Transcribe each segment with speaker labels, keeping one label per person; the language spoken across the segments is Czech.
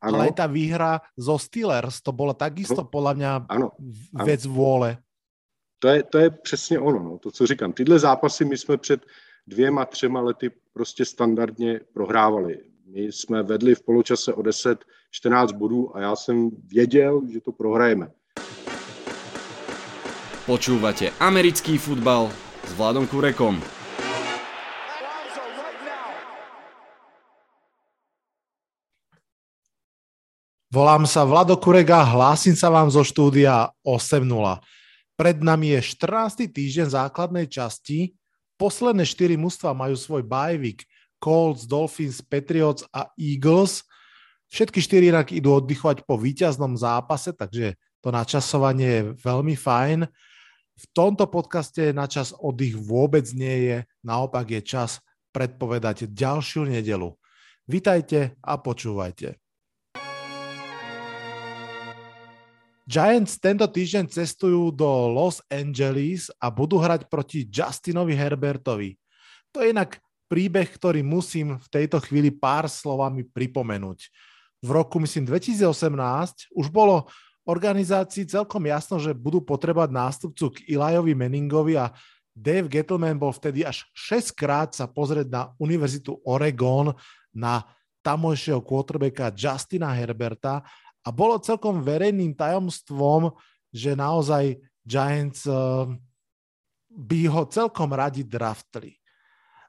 Speaker 1: ano. ale tá výhra zo Steelers, to bola takisto no, mňa ano, věc vôle.
Speaker 2: To je, to je přesně ono, no, to, co říkám. Tyhle zápasy my jsme před dvěma, třema lety prostě standardně prohrávali. My jsme vedli v poločase o 10-14 bodů a já jsem věděl, že to prohrajeme.
Speaker 3: Počúvate americký futbal s Vladom Kurekom.
Speaker 1: Volám sa Vlado Kurega, hlásim sa vám zo štúdia 8.0. Pred nami je 14. týždeň základnej časti. Posledné 4 mužstva majú svoj bajvik. Colts, Dolphins, Patriots a Eagles. Všetky 4 inak idú oddychovať po víťaznom zápase, takže to načasovanie je veľmi fajn. V tomto podcaste na čas oddych vôbec nie je, naopak je čas predpovedať ďalšiu nedelu. Vítajte a počúvajte. Giants tento týždeň cestujú do Los Angeles a budú hrať proti Justinovi Herbertovi. To je inak príbeh, ktorý musím v tejto chvíli pár slovami pripomenúť. V roku, myslím, 2018 už bolo organizácii celkom jasno, že budú potrebať nástupcu k Ilajovi Meningovi a Dave Gettleman bol vtedy až 6 krát sa pozrieť na Univerzitu Oregon na tamojšieho quarterbacka Justina Herberta a bolo celkom verejným tajomstvom, že naozaj Giants uh, by ho celkom radi draftli.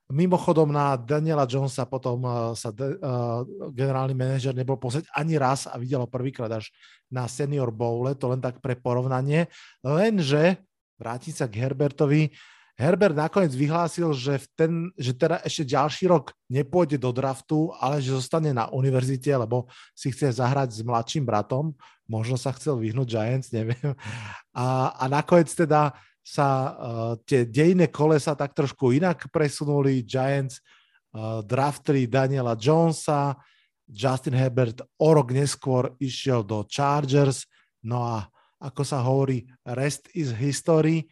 Speaker 1: Mimochodom na Daniela Jonesa potom uh, sa de, uh, generálny manažer nebol pozrieť ani raz a videl ho prvýkrát až na Senior Bowle, to len tak pre porovnanie. Lenže, vrátiť sa k Herbertovi, Herbert nakoniec vyhlásil, že, v ten, že teda ešte ďalší rok nepôjde do draftu, ale že zostane na univerzite, lebo si chce zahrať s mladším bratom. Možno sa chcel vyhnúť Giants, neviem. A, a nakoniec teda sa uh, tie dejné kolesa tak trošku inak presunuli. Giants uh, draftli Daniela Jonesa, Justin Herbert o rok neskôr išiel do Chargers, no a ako sa hovorí, rest is history.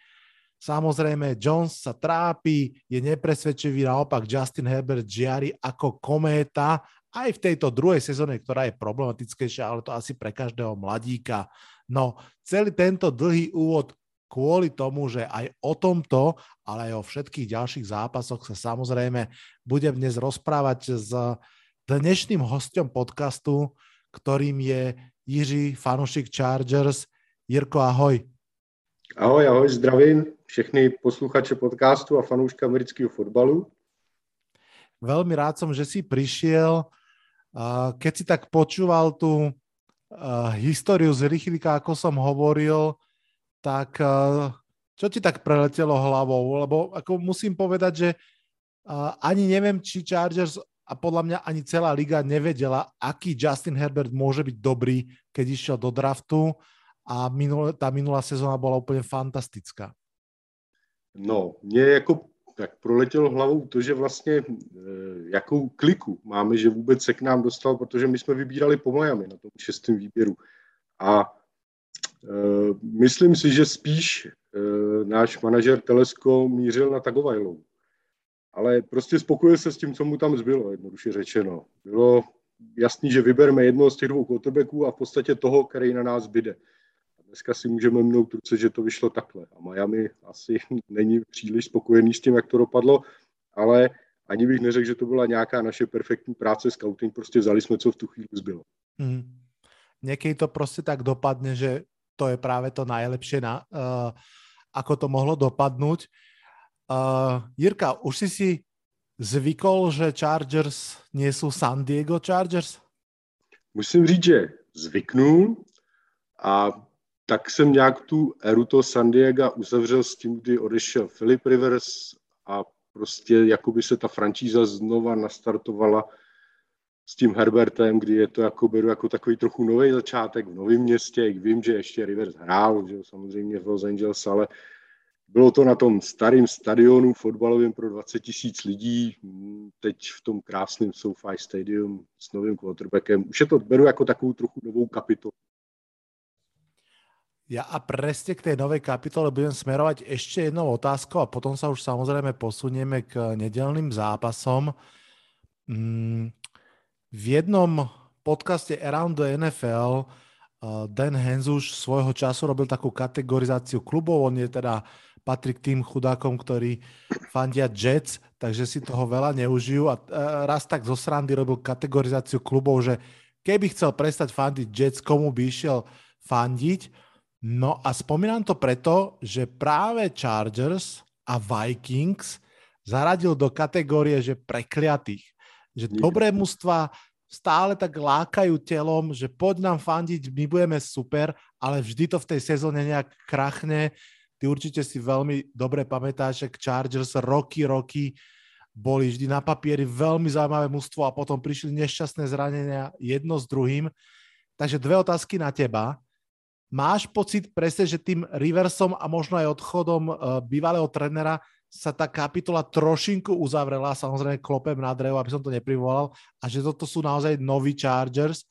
Speaker 1: Samozrejme, Jones sa trápi, je nepresvedčivý, naopak Justin Herbert žiari ako kométa, aj v tejto druhej sezóne, ktorá je problematickejšia, ale to asi pre každého mladíka. No, celý tento dlhý úvod kvôli tomu, že aj o tomto, ale aj o všetkých ďalších zápasoch sa samozrejme budem dnes rozprávať s dnešným hostom podcastu, ktorým je Jiří Fanušik Chargers. Jirko, ahoj.
Speaker 2: Ahoj, ahoj, zdravím všechny posluchače podcastu a fanouška amerického fotbalu.
Speaker 1: Veľmi rád som, že si prišiel. Keď si tak počúval tú históriu z Rychlika, ako som hovoril, tak čo ti tak preletelo hlavou? Lebo ako musím povedať, že ani neviem, či Chargers a podľa mňa ani celá liga nevedela, aký Justin Herbert môže byť dobrý, keď išiel do draftu a minul, tá minulá sezóna bola úplne fantastická.
Speaker 2: No, mě jako tak proletělo hlavou to, že vlastně e, jakou kliku máme, že vůbec se k nám dostal, protože my jsme vybírali po Miami na tom šestém výběru. A e, myslím si, že spíš e, náš manažer Telesko mířil na Tagovajlou. Ale prostě spokojil se s tím, co mu tam zbylo, jednoduše řečeno. Bylo jasný, že vybereme jednoho z těch dvou quarterbacků a v podstatě toho, který na nás byde dneska si můžeme mnout ruce, že to vyšlo takhle. A Miami asi není příliš spokojený s tím, jak to dopadlo, ale ani bych neřekl, že to byla nějaká naše perfektní práce scouting, prostě vzali jsme, co v tu chvíli zbylo.
Speaker 1: Mm. Někdy to prostě tak dopadne, že to je právě to nejlepší, na, uh, ako to mohlo dopadnout. Uh, Jirka, už si si zvykol, že Chargers nie jsou San Diego Chargers?
Speaker 2: Musím říct, že zvyknul a tak jsem nějak tu éru toho San Diego uzavřel s tím, kdy odešel Philip Rivers a prostě jakoby se ta franšíza znova nastartovala s tím Herbertem, kdy je to jako beru jako takový trochu nový začátek v novém městě. Vím, že ještě Rivers hrál, že samozřejmě v Los Angeles, ale bylo to na tom starém stadionu fotbalovém pro 20 tisíc lidí, teď v tom krásném SoFi Stadium s novým quarterbackem. Už je to beru jako takovou trochu novou kapitolu
Speaker 1: ja a presne k tej novej kapitole budem smerovať ešte jednou otázkou a potom sa už samozrejme posunieme k nedelným zápasom. Mm, v jednom podcaste Around the NFL Dan Henzuš svojho času robil takú kategorizáciu klubov, on je teda patrí k tým chudákom, ktorí fandia Jets, takže si toho veľa neužijú a raz tak zo srandy robil kategorizáciu klubov, že keby chcel prestať fandiť Jets, komu by išiel fandiť. No a spomínam to preto, že práve Chargers a Vikings zaradil do kategórie, že prekliatých. Že dobré mužstva stále tak lákajú telom, že poď nám fandiť, my budeme super, ale vždy to v tej sezóne nejak krachne. Ty určite si veľmi dobre pamätáš, že Chargers roky, roky boli vždy na papieri veľmi zaujímavé mužstvo a potom prišli nešťastné zranenia jedno s druhým. Takže dve otázky na teba. Máš pocit presne, že tým reversom a možno aj odchodom uh, bývalého trenera sa tá kapitola trošinku uzavrela, samozrejme klopem na drevo, aby som to neprivolal, a že toto sú naozaj noví Chargers.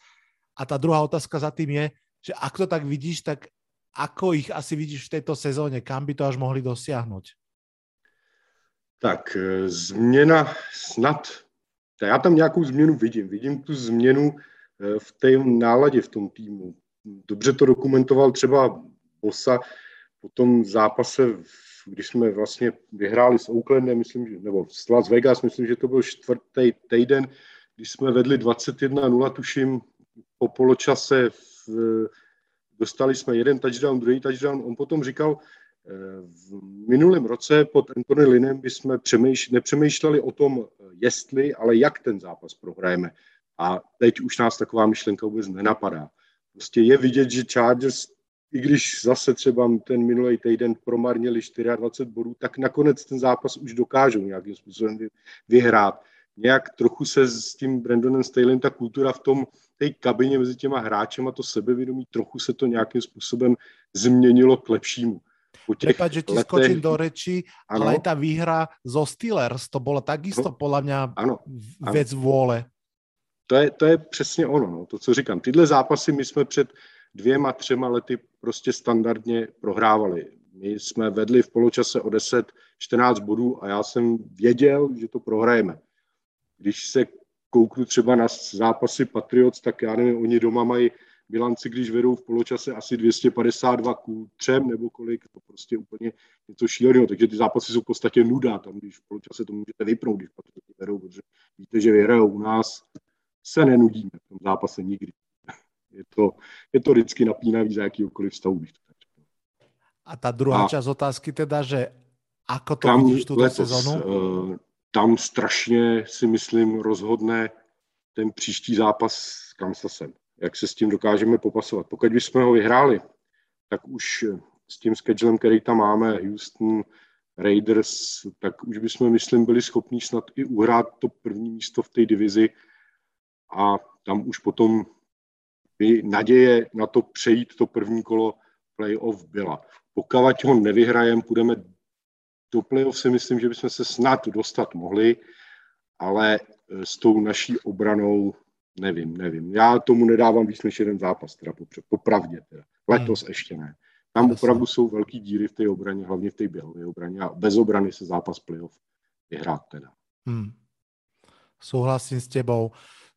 Speaker 1: A tá druhá otázka za tým je, že ak to tak vidíš, tak ako ich asi vidíš v tejto sezóne, kam by to až mohli dosiahnuť?
Speaker 2: Tak, e, změna snad, já tam nějakou změnu vidím. Vidím tu změnu e, v té náladě v tom týmu. Dobře to dokumentoval třeba Bosa po tom zápase když jsme vlastně vyhráli s Oaklandem, myslím, nebo s Las Vegas, myslím, že to byl čtvrtý týden, když jsme vedli 21-0, tuším, po poločase v, dostali jsme jeden touchdown, druhý touchdown. On potom říkal, eh, v minulém roce pod Anthony Linem bychom přemýšl, nepřemýšleli o tom, jestli, ale jak ten zápas prohrajeme. A teď už nás taková myšlenka vůbec nenapadá. Prostě je vidět, že Chargers i když zase třeba ten minulý týden promarnili 24 bodů, tak nakonec ten zápas už dokážou nějakým způsobem vyhrát. Nějak trochu se s tím Brandonem Stalem ta kultura v tom té kabině mezi těma hráčema, to sebevědomí, trochu se to nějakým způsobem změnilo k lepšímu.
Speaker 1: Prepač, že ti letech... skočím do reči, ano. ale tá výhra zo Steelers, to bolo takisto no, podľa mňa ano, věc ano. vôle.
Speaker 2: To je, to je přesně ono, no, to, co říkám. Tyhle zápasy my jsme před dvěma, třema lety prostě standardně prohrávali. My jsme vedli v poločase o 10, 14 bodů a já jsem věděl, že to prohrajeme. Když se kouknu třeba na zápasy Patriots, tak já nevím, oni doma mají bilanci, když vedou v poločase asi 252 ku třem nebo kolik, to prostě úplně něco šíleného. Takže ty zápasy jsou v podstatě nuda, tam když v poločase to můžete vypnout, když Patriots vedou, protože víte, že vyhrajou u nás, se nenudíme v tom zápase nikdy je to, je to vždycky napínavý za jakýkoliv vztahu.
Speaker 1: A ta druhá a část otázky teda, že ako to tam vidíš tuto letos, sezonu?
Speaker 2: Uh, tam strašně si myslím rozhodne ten příští zápas s Kansasem. Jak se s tím dokážeme popasovat. Pokud bychom ho vyhráli, tak už s tím schedulem, který tam máme, Houston, Raiders, tak už bychom, myslím, byli schopni snad i uhrát to první místo v té divizi a tam už potom by naděje na to přejít to první kolo playoff byla. Pokud ho nevyhrajem, půjdeme do playoff si myslím, že bychom se snad dostat mohli, ale eh, s tou naší obranou nevím, nevím. Já tomu nedávám víc než jeden zápas, teda popravdě. Teda. Letos hmm. ještě ne. Tam Jasně. opravdu jsou velký díry v té obraně, hlavně v té běhové obraně a bez obrany se zápas playoff vyhrát teda. Hmm.
Speaker 1: Souhlasím s tebou.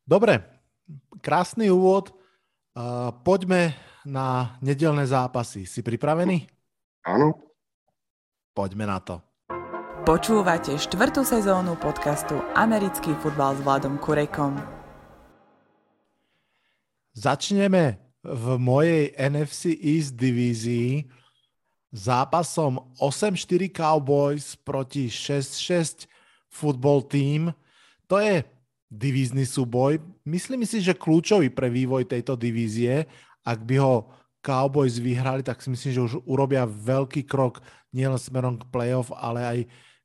Speaker 1: Dobre, krásný úvod. Uh, poďme na nedelné zápasy. Si pripravený?
Speaker 2: Áno.
Speaker 1: Poďme na to.
Speaker 4: Počúvate štvrtú sezónu podcastu Americký futbal s Vladom Kurekom.
Speaker 1: Začneme v mojej NFC East divízii zápasom 8-4 Cowboys proti 6-6 football team. To je divízny súboj. Myslím si, že kľúčový pre vývoj tejto divízie, ak by ho Cowboys vyhrali, tak si myslím, že už urobia veľký krok nielen smerom k playoff, ale aj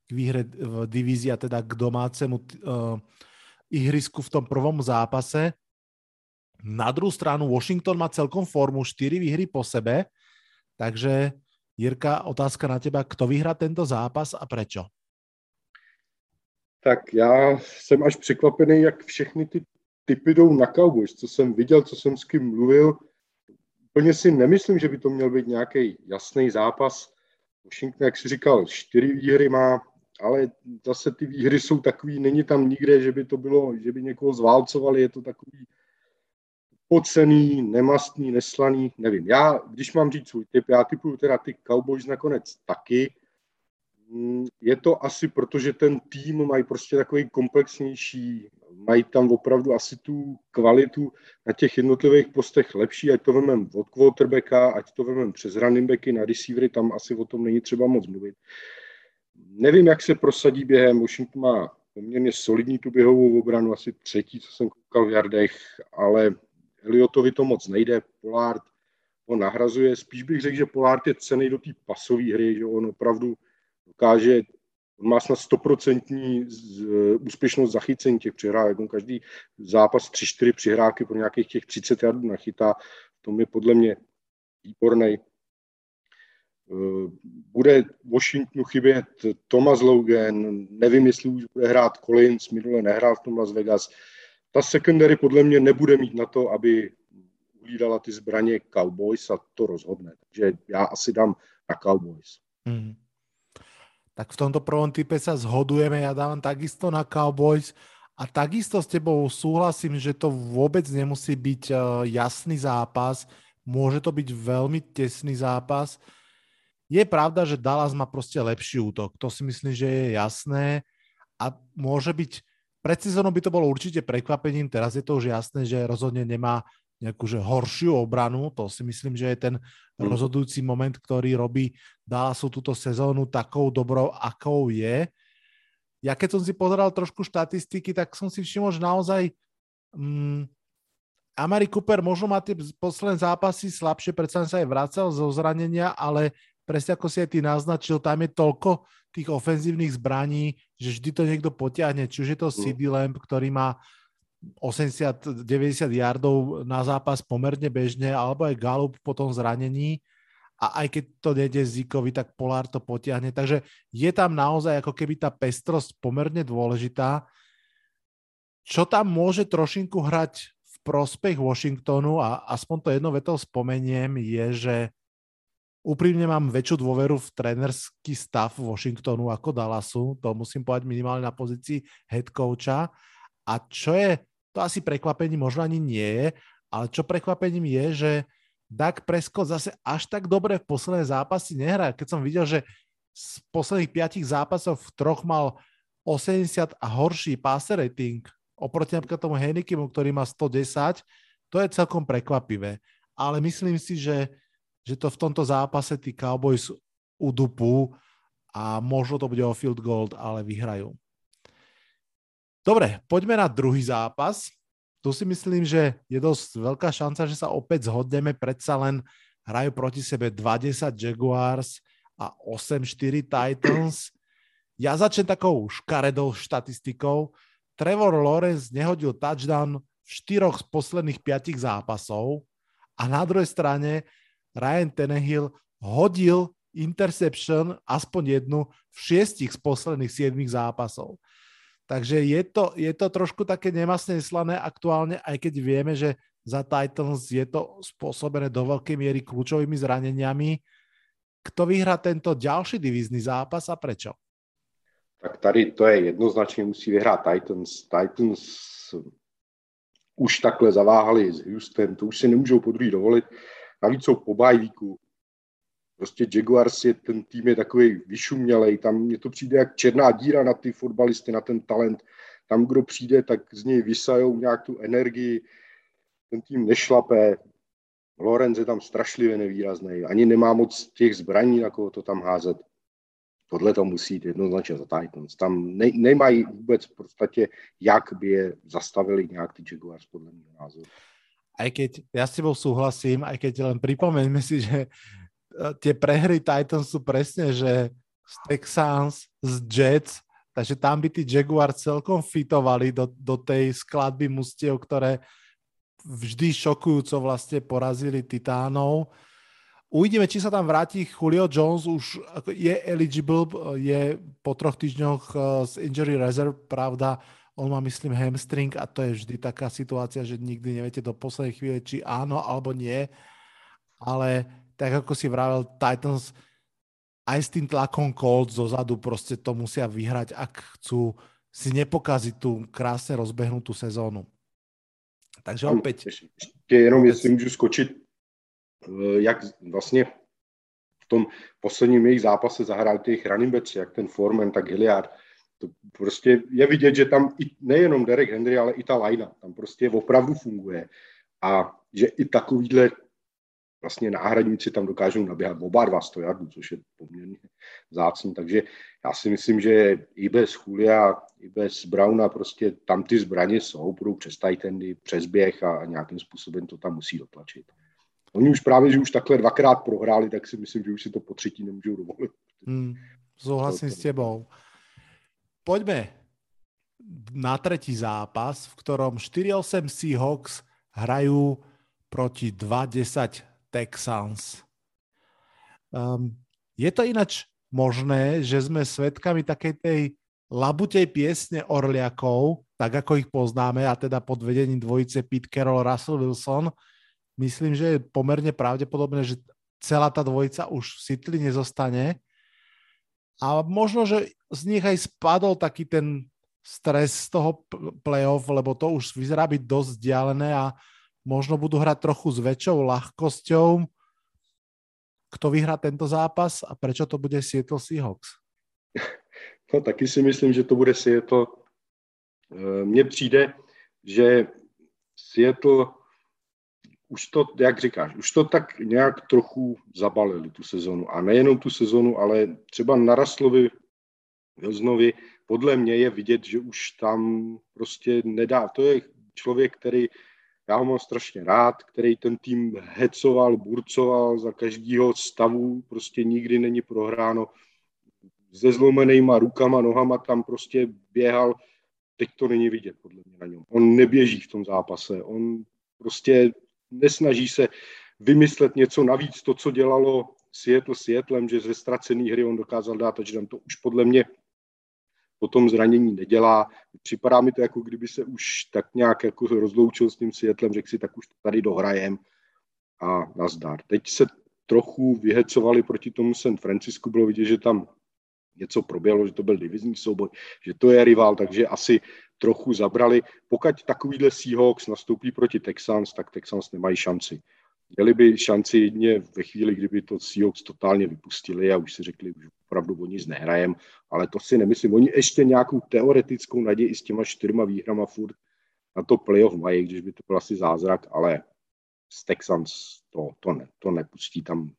Speaker 1: k výhre v divízii a teda k domácemu uh, ihrisku v tom prvom zápase. Na druhú stranu Washington má celkom formu, 4 výhry po sebe, takže Jirka, otázka na teba, kto vyhrá tento zápas a prečo?
Speaker 2: Tak já jsem až překvapený, jak všechny ty typy jdou na Cowboys, co jsem viděl, co jsem s kým mluvil. Úplně si nemyslím, že by to měl být nějaký jasný zápas. Washington, jak si říkal, čtyři výhry má, ale zase ty výhry jsou takový, není tam nikde, že by to bylo, že by někoho zválcovali, je to takový vypocený, nemastný, neslaný, nevím. Já, když mám říct svůj typ, já typuju teda ty Cowboys nakonec taky. Mm, je to asi proto, že ten tým mají prostě takový komplexnější, mají tam opravdu asi tu kvalitu na těch jednotlivých postech lepší, ať to vemem od quarterbacka, ať to vemem přes running backy na receivery, tam asi o tom není třeba moc mluvit. Nevím, jak se prosadí během, Washington má poměrně solidní tu běhovou obranu, asi třetí, co jsem koukal v Jardech, ale Eliotovi to moc nejde, Polard ho nahrazuje. Spíš bych řekl, že Polard je cený do té pasové hry, že on opravdu dokáže, on má snad stoprocentní úspěšnost zachycení těch přihrávek. On každý zápas 3-4 přihrávky pro nějakých těch 30 jardů nachytá. To mi podle mě výborný. Bude Washingtonu chybět Thomas Logan, nevím, jestli už bude hrát Collins, minule nehrál v tom Las Vegas. Ta secondary podle mě nebude mít na to, aby uhlídala ty zbraně Cowboys a to rozhodne. Takže já asi dám na Cowboys. Hmm.
Speaker 1: Tak v tomto prvom type sa zhodujeme, ja dávam takisto na Cowboys a takisto s tebou súhlasím, že to vôbec nemusí byť eh, jasný zápas, môže to byť veľmi tesný zápas. Je pravda, že Dallas má prostě lepší útok, to si myslím, že je jasné a môže byť, pred sezónou by to bolo určite prekvapením, teraz je to už jasné, že rozhodne nemá nejakú že horšiu obranu, to si myslím, že je ten mm. rozhodujúci moment, ktorý robí Dallasu túto sezónu takou dobrou, akou je. Ja keď som si pozeral trošku štatistiky, tak som si všimol, že naozaj mm, Amari Cooper možno má tie posledné zápasy slabšie, predsa sa aj vracal zo zranenia, ale presne ako si aj ty naznačil, tam je toľko tých ofenzívnych zbraní, že vždy to niekto potiahne, či už je to mm. CD Lamp, ktorý má 80-90 yardov na zápas pomerne bežne, alebo aj Galup po tom zranení a aj keď to nejde Zíkovi, tak Polár to potiahne. Takže je tam naozaj ako keby tá pestrosť pomerne dôležitá. Čo tam môže trošinku hrať v prospech Washingtonu a aspoň to jedno vetou spomeniem je, že úprimne mám väčšiu dôveru v trenerský stav Washingtonu ako Dallasu, to musím povedať minimálne na pozícii head coacha. A čo je, to asi prekvapením možno ani nie je, ale čo prekvapením je, že Dak Prescott zase až tak dobre v poslednej zápasy nehrá. Keď som videl, že z posledných piatich zápasov v troch mal 80 a horší passer rating oproti napríklad tomu Henikimu, ktorý má 110, to je celkom prekvapivé. Ale myslím si, že že to v tomto zápase tí Cowboys udupú a možno to bude o field goal, ale vyhrajú. Dobre, poďme na druhý zápas. Tu si myslím, že je dosť veľká šanca, že sa opäť zhodneme. Predsa len hrajú proti sebe 20 Jaguars a 8-4 Titans. Ja začnem takou škaredou štatistikou. Trevor Lawrence nehodil touchdown v štyroch z posledných piatich zápasov a na druhej strane Ryan Tenehill hodil interception aspoň jednu v šiestich z posledných siedmých zápasov. Takže je to, je to trošku také nemasne slané aktuálne, aj keď vieme, že za Titans je to spôsobené do veľkej miery kľúčovými zraneniami. Kto vyhrá tento ďalší divízny zápas a prečo?
Speaker 2: Tak tady to je jednoznačně, musí vyhrát Titans. Titans už takhle zaváhali s Houston, to už si nemůžou po druhý dovolit. Navíc jsou po bajvíku. Prostě Jaguars je, ten tým je takový vyšumělej, tam mně to přijde jak černá díra na ty fotbalisty, na ten talent. Tam, kdo přijde, tak z něj vysajou nějak tu energii, ten tým nešlapé. Lorenz je tam strašlivě nevýrazný, ani nemá moc těch zbraní, na koho to tam házet. Tohle to musí jednoznačně za Titans. Tam ne, nemají vůbec v podstatě, jak by je zastavili nějak ty Jaguars, podle mého názoru
Speaker 1: aj keď ja s tebou súhlasím, aj keď len pripomeňme si, že tie prehry Titans sú presne, že z Texans, z Jets, takže tam by tí Jaguar celkom fitovali do, do tej skladby mustiev, ktoré vždy šokujúco vlastne porazili Titánov. Uvidíme, či sa tam vráti Julio Jones, už je eligible, je po troch týždňoch z injury reserve, pravda, on má, myslím, hamstring a to je vždy taká situácia, že nikdy neviete do poslednej chvíle, či áno alebo nie. Ale tak ako si vravel, Titans aj s tým tlakom Colts zozadu proste to musia vyhrať, ak chcú si nepokaziť tú krásne rozbehnutú sezónu. Takže opět.
Speaker 2: Ještě, jenom, jestli můžu skočit, eh, jak vlastně v tom posledním jejich zápase zahrál těch running backs, jak ten Foreman, tak Hilliard, to prostě je vidět, že tam i, nejenom Derek Henry, ale i ta lajna tam prostě opravdu funguje. A že i takovýhle vlastně náhradníci tam dokážou naběhat oba dva 100 jardů, což je poměrně zácný. Takže já si myslím, že i bez Julia, i bez Brauna prostě tam ty zbraně jsou, budou přes Titandy, přes běh a nějakým způsobem to tam musí dotlačit. Oni už právě, že už takhle dvakrát prohráli, tak si myslím, že už si to po třetí nemůžou dovolit.
Speaker 1: Hmm, souhlasím s tebou. Poďme na tretí zápas, v ktorom 4-8 Seahawks hrajú proti 2-10 Texans. Um, je to ináč možné, že sme svedkami takej tej labutej piesne Orliakov, tak ako ich poznáme, a teda pod vedením dvojice Pete Carroll, Russell Wilson. Myslím, že je pomerne pravdepodobné, že celá tá dvojica už v Sitli nezostane. A možno, že z nich aj spadol taký ten stres z toho playoff, lebo to už vyzerá byť dosť vzdialené a možno budú hrať trochu s väčšou ľahkosťou. Kto vyhrá tento zápas a prečo to bude Seattle Seahawks?
Speaker 2: No taky si myslím, že to bude Seattle. Eh, mně přijde, že Seattle už to, jak říkáš, už to tak nějak trochu zabalili tu sezonu. A nejenom tu sezonu, ale třeba na Raslovi Vilznovi, podle mě je vidět, že už tam prostě nedá. To je člověk, který já ho mám strašně rád, který ten tým hecoval, burcoval za každého stavu, prostě nikdy není prohráno. Se zlomenýma rukama, nohama tam prostě běhal, teď to není vidět podle mě na něm. On neběží v tom zápase, on prostě nesnaží se vymyslet něco navíc, to, co dělalo Seattle Seattlem, že ze ztracený hry on dokázal dát touchdown, to už podle mě potom zranění nedělá. Připadá mi to, jako kdyby se už tak nějak jako rozloučil s tím světlem, řekl si, tak už tady dohrajem a nazdar. Teď se trochu vyhecovali proti tomu San Francisku, bylo vidět, že tam něco proběhlo, že to byl divizní souboj, že to je rival, takže asi trochu zabrali. Pokud takovýhle Seahawks nastoupí proti Texans, tak Texans nemají šanci. Měli by šanci jedně ve chvíli, kdyby to Seahawks totálně vypustili a už si řekli, že opravdu o nic nehrajem, ale to si nemyslím. Oni ještě nějakou teoretickou naději s těma čtyřma výhrama furt na to playoff mají, když by to byl asi zázrak, ale z Texans to, to, ne, to nepustí tam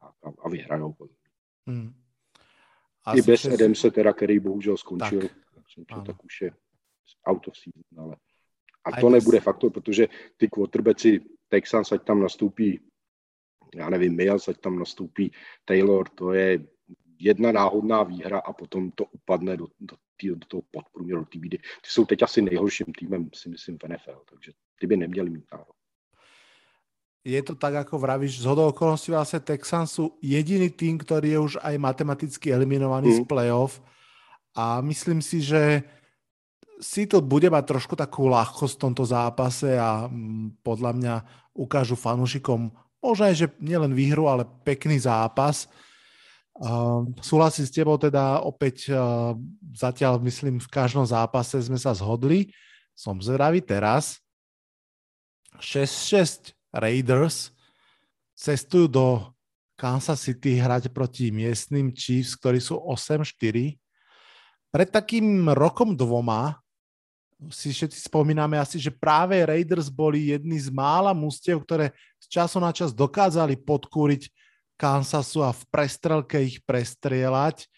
Speaker 2: a, a vyhrajou. Hmm. I bez přes... Adamse teda, který bohužel skončil, tak, tak, tak už je out of season, ale a to nebude faktor, protože ty quarterbacki Texans, ať tam nastoupí, já nevím, Mills, ať tam nastoupí Taylor, to je jedna náhodná výhra a potom to upadne do, do, tý, do toho podprůměru, do té bídy. Ty jsou teď asi nejhorším týmem, si myslím, v NFL, takže ty by neměli mít nárok.
Speaker 1: Je to tak, ako vravíš, z hodou okolností vlastne Texans sú jediný tým, ktorý je už aj matematicky eliminovaný mm. z playoff a myslím si, že Seattle bude mať trošku takú ľahkosť v tomto zápase a mm, podľa mňa ukážu fanúšikom možno aj, že nielen výhru, ale pekný zápas. Uh, súhlasím s tebou teda opäť uh, zatiaľ myslím v každom zápase sme sa zhodli. Som zvedavý teraz. 6-6 Raiders cestujú do Kansas City hrať proti miestnym Chiefs, ktorí sú 8-4. Pred takým rokom dvoma si všetci spomíname asi, že práve Raiders boli jedni z mála mústiev, ktoré z času na čas dokázali podkúriť Kansasu a v prestrelke ich prestrieľať.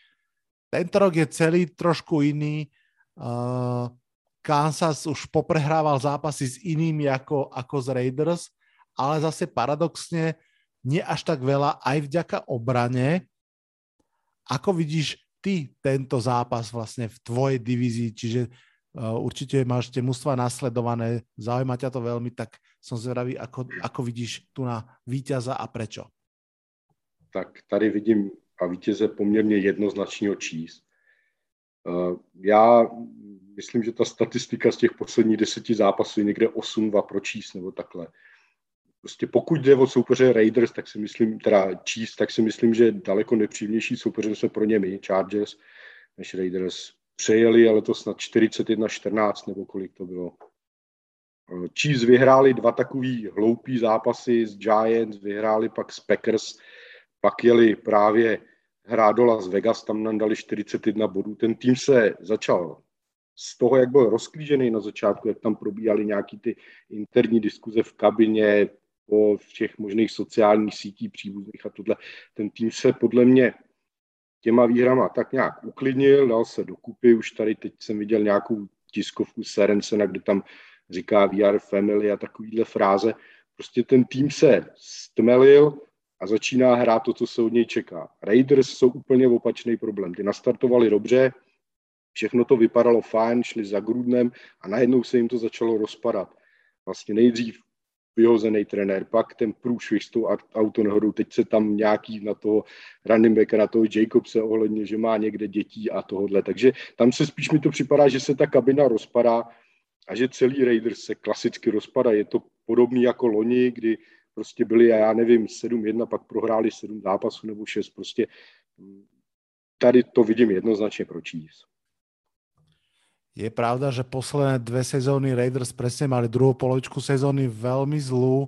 Speaker 1: Tento rok je celý trošku iný. Kansas už poprehrával zápasy s inými ako, ako z Raiders, ale zase paradoxne nie až tak veľa aj vďaka obrane. Ako vidíš ty tento zápas vlastne v tvojej divízii, čiže Eh, určite máš tie mužstva nasledované, zaujíma ťa to veľmi, tak som zvedavý, ako, ako vidíš tu na víťaza a prečo.
Speaker 2: Tak tady vidím a vítěze poměrně jednoznačního číst. Eh, já myslím, že ta statistika z těch posledních deseti zápasů je někde 8-2 pro číst nebo takhle. Prostě pokud jde o soupeře Raiders, tak si myslím, teda číst, tak si myslím, že daleko nepříjemnější soupeře jsme pro ně my, Chargers, než Raiders přejeli, ale to snad 41-14 nebo kolik to bylo. Chiefs vyhráli dva takový hloupý zápasy s Giants, vyhráli pak s Packers, pak jeli právě hrát do Las Vegas, tam nám dali 41 bodů. Ten tým se začal z toho, jak byl rozklížený na začátku, jak tam probíhaly nějaký ty interní diskuze v kabině, po všech možných sociálních sítí příbuzných a tohle, ten tým se podle mě těma výhrama tak nějak uklidnil, dal se dokupy, už tady teď jsem viděl nějakou tiskovku Serencena, kde tam říká VR family a takovýhle fráze. Prostě ten tým se stmelil a začíná hrát to, co se od něj čeká. Raiders jsou úplně opačný problém. Ty nastartovali dobře, všechno to vypadalo fajn, šli za Grudnem a najednou se jim to začalo rozpadat. Vlastně nejdřív vyhozený trenér, pak ten průšvih s tou autonehodou, teď se tam nějaký na toho running backa, na toho Jacobse ohledně, že má někde dětí a tohodle. Takže tam se spíš mi to připadá, že se ta kabina rozpadá a že celý Raiders se klasicky rozpadá. Je to podobný jako loni, kdy prostě byli, já nevím, 7-1, pak prohráli 7 zápasů nebo 6. Prostě mm, tady to vidím jednoznačně pro Chiefs.
Speaker 1: Je pravda, že posledné dve sezóny Raiders presne mali druhú polovičku sezóny veľmi zlú.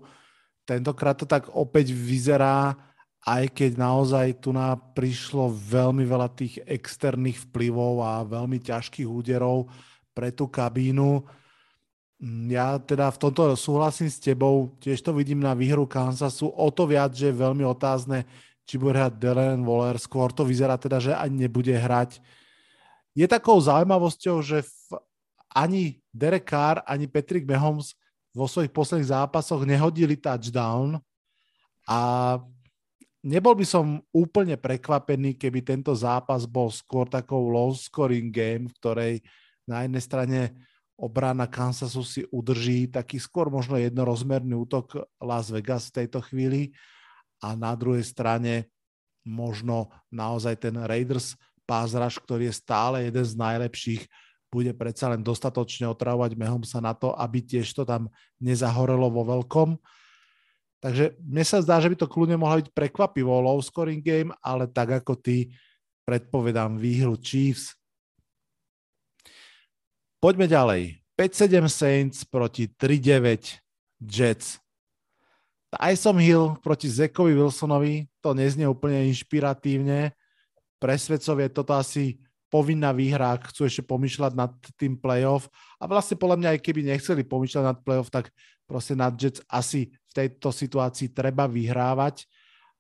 Speaker 1: Tentokrát to tak opäť vyzerá, aj keď naozaj tu na prišlo veľmi veľa tých externých vplyvov a veľmi ťažkých úderov pre tú kabínu. Mm, ja teda v tomto súhlasím s tebou, tiež to vidím na výhru Kansasu, o to viac, že je veľmi otázne, či bude hrať Delen Waller, skôr to vyzerá teda, že ani nebude hrať. Je takou zaujímavosťou, že v, ani Derek Carr, ani Patrick Mahomes vo svojich posledných zápasoch nehodili touchdown a nebol by som úplne prekvapený, keby tento zápas bol skôr takou low scoring game, v ktorej na jednej strane obrana Kansasu si udrží taký skôr možno jednorozmerný útok Las Vegas v tejto chvíli a na druhej strane možno naozaj ten Raiders pázraž, ktorý je stále jeden z najlepších, bude predsa len dostatočne otravovať Mahomesa na to, aby tiež to tam nezahorelo vo veľkom. Takže mne sa zdá, že by to kľudne mohlo byť prekvapivo low scoring game, ale tak ako ty predpovedám výhru Chiefs. Poďme ďalej. 5-7 Saints proti 3-9 Jets. Tyson Hill proti Zekovi Wilsonovi, to neznie úplne inšpiratívne, pre svedcov je toto asi povinná výhra, ak chcú ešte pomýšľať nad tým playoff. A vlastne podľa mňa, aj keby nechceli pomýšľať nad playoff, tak proste nad Jets asi v tejto situácii treba vyhrávať.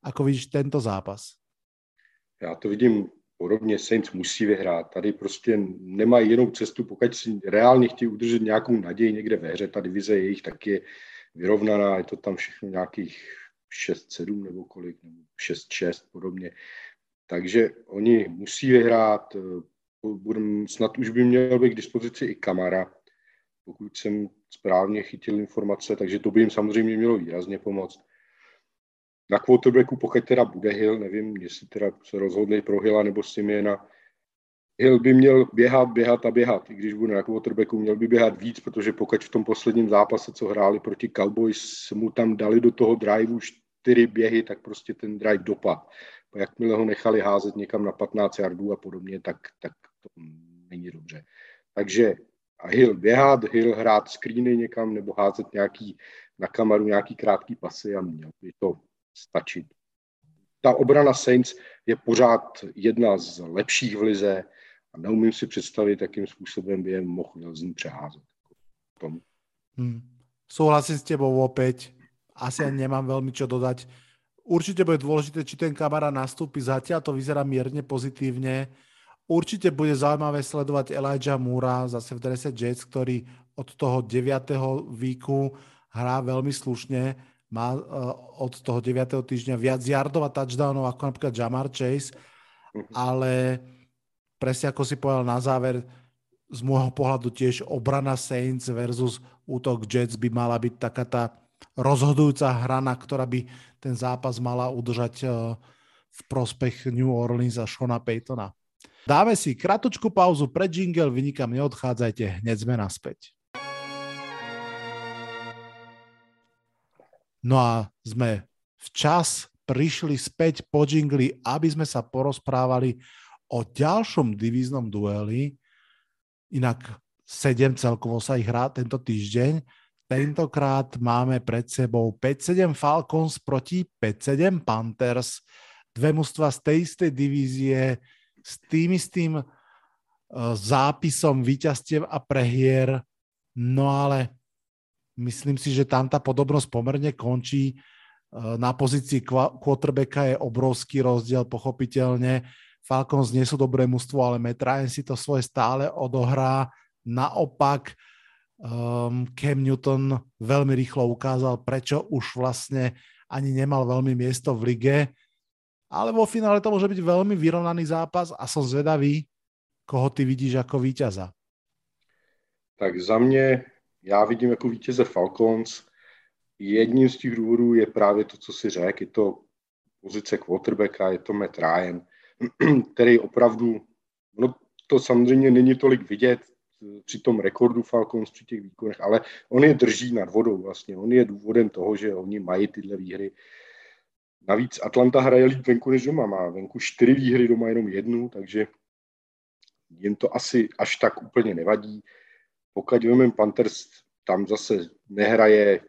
Speaker 1: Ako vidíš tento zápas?
Speaker 2: Já to vidím podobně, Saints musí vyhrát. Tady prostě nemají jinou cestu, pokud si reálně chtějí udržet nějakou naději někde ve hře. Ta divize jejich tak je vyrovnaná, je to tam všechno nějakých 6-7 nebo kolik, nebo 6-6 podobně. Takže oni musí vyhrát. Eh, budem, snad už by měl být k dispozici i Kamara, pokud jsem správně chytil informace, takže to by jim samozřejmě mělo výrazně pomoct. Na quarterbacku, pokud teda bude Hill, nevím, jestli teda se rozhodli pro Hilla nebo Simiena, Hill by měl běhat, běhat a běhat, i když bude na quarterbacku, měl by běhat víc, protože pokud v tom posledním zápase, co hráli proti Cowboys, mu tam dali do toho driveu čtyři běhy, tak prostě ten drive dopad jakmile ho nechali házet někam na 15 yardů a podobně, tak, tak to není dobře. Takže a Hill běhat, Hill hrát screeny někam nebo házet nějaký na kameru nějaký krátký pasy a měl by to stačit. Ta obrana Saints je pořád jedna z lepších v lize a neumím si představit, jakým způsobem by je mohl ní přeházet. Tom.
Speaker 1: Hmm. Souhlasím s tebou opäť. Asi nemám veľmi čo dodať Určite bude dôležité, či ten kamera nastúpi. Zatiaľ to vyzerá mierne pozitívne. Určite bude zaujímavé sledovať Elijah Moora zase v drese Jets, ktorý od toho 9. výku hrá veľmi slušne. Má uh, od toho 9. týždňa viac yardov a touchdownov ako napríklad Jamar Chase, mhm. ale presne ako si povedal na záver, z môjho pohľadu tiež obrana Saints versus útok Jets by mala byť taká tá rozhodujúca hrana, ktorá by ten zápas mala udržať eh, v prospech New Orleans a Shona Paytona. Dáme si kratučku pauzu pre jingle, vy nikam neodchádzajte, hneď sme naspäť. No a sme včas prišli späť po jingli, aby sme sa porozprávali o ďalšom divíznom dueli. Inak sedem celkovo sa ich hrá tento týždeň tentokrát máme pred sebou 5-7 Falcons proti 5-7 Panthers. Dve mužstva z tej istej divízie s tým istým uh, zápisom víťazstiev a prehier. No ale myslím si, že tam tá podobnosť pomerne končí. Uh, na pozícii quarterbacka je obrovský rozdiel, pochopiteľne. Falcons nie sú dobré mužstvo, ale Matt Ryan si to svoje stále odohrá. Naopak, um, Cam Newton veľmi rýchlo ukázal, prečo už vlastne ani nemal veľmi miesto v lige. Ale vo finále to môže byť veľmi vyrovnaný zápas a som zvedavý, koho ty vidíš jako víťaza.
Speaker 2: Tak za mě, já vidím jako vítěze Falcons. Jedním z těch důvodů je právě to, co si řekl. Je to pozice quarterbacka, je to Matt Ryan, který opravdu, no to samozřejmě není tolik vidět, při tom rekordu Falcons, při těch výkonech, ale on je drží nad vodou vlastně. On je důvodem toho, že oni mají tyhle výhry. Navíc Atlanta hraje líp venku než doma. Má venku čtyři výhry, doma jenom jednu, takže jim to asi až tak úplně nevadí. Pokud vememe Panthers, tam zase nehraje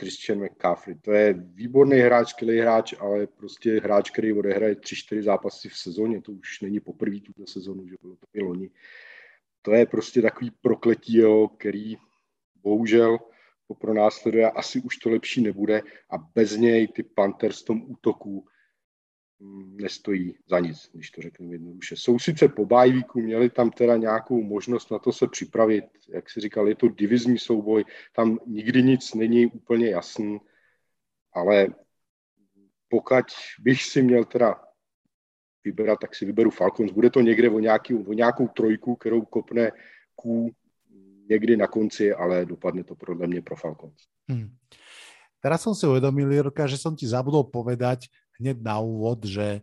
Speaker 2: Christian McCaffrey. To je výborný hráč, skvělý hráč, ale prostě hráč, který odehraje 3-4 zápasy v sezóně. To už není poprvé tuto sezónu, že bylo to i loni to je prostě takový prokletí, jo, který bohužel po pronásleduje asi už to lepší nebude a bez něj ty Panthers v tom útoku nestojí za nic, když to řeknu jednoduše. Jsou sice po bajvíku, měli tam teda nějakou možnost na to se připravit, jak si říkal, je to divizní souboj, tam nikdy nic není úplně jasný, ale pokud bych si měl teda vybrat, tak si vyberu Falcons. Bude to někde o, nějaký, o nějakou trojku, kterou kopne Q někdy na konci, ale dopadne to podle mě pro Falcons. Hmm.
Speaker 1: Teraz som si uvedomil, Jirka, že som ti zabudol povedať hneď na úvod, že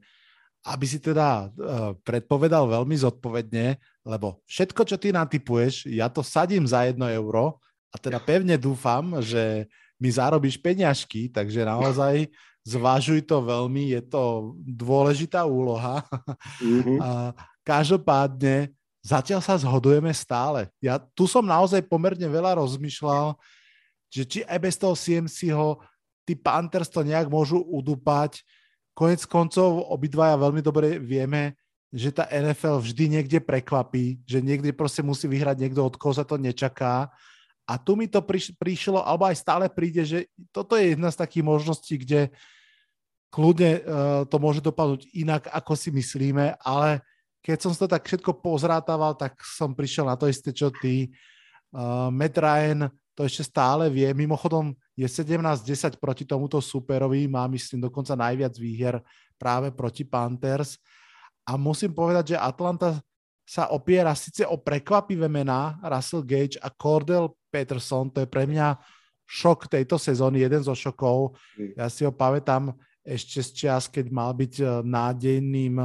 Speaker 1: aby si teda uh, predpovedal veľmi zodpovedne, lebo všetko, čo ty natypuješ, ja to sadím za jedno euro a teda pevne dúfam, že mi zarobíš peňažky, takže naozaj zvažuj to veľmi, je to dôležitá úloha. Mm-hmm. A každopádne zatiaľ sa zhodujeme stále. Ja tu som naozaj pomerne veľa rozmýšľal, že či aj bez toho CMC-ho tí Panthers to nejak môžu udupať. Konec koncov obidvaja veľmi dobre vieme, že tá NFL vždy niekde prekvapí, že niekde proste musí vyhrať niekto, od koho sa to nečaká. A tu mi to priš- prišlo, alebo aj stále príde, že toto je jedna z takých možností, kde kľudne uh, to môže dopadnúť inak, ako si myslíme, ale keď som to tak všetko pozrátával, tak som prišiel na to isté, čo ty. Uh, Matt Ryan to ešte stále vie. Mimochodom je 17-10 proti tomuto superovi, má myslím dokonca najviac výher práve proti Panthers. A musím povedať, že Atlanta sa opiera síce o prekvapivé mená Russell Gage a Cordell Peterson, to je pre mňa šok tejto sezóny, jeden zo šokov. Mm. Ja si ho pamätám, ešte z čas, keď mal byť eh, nádejným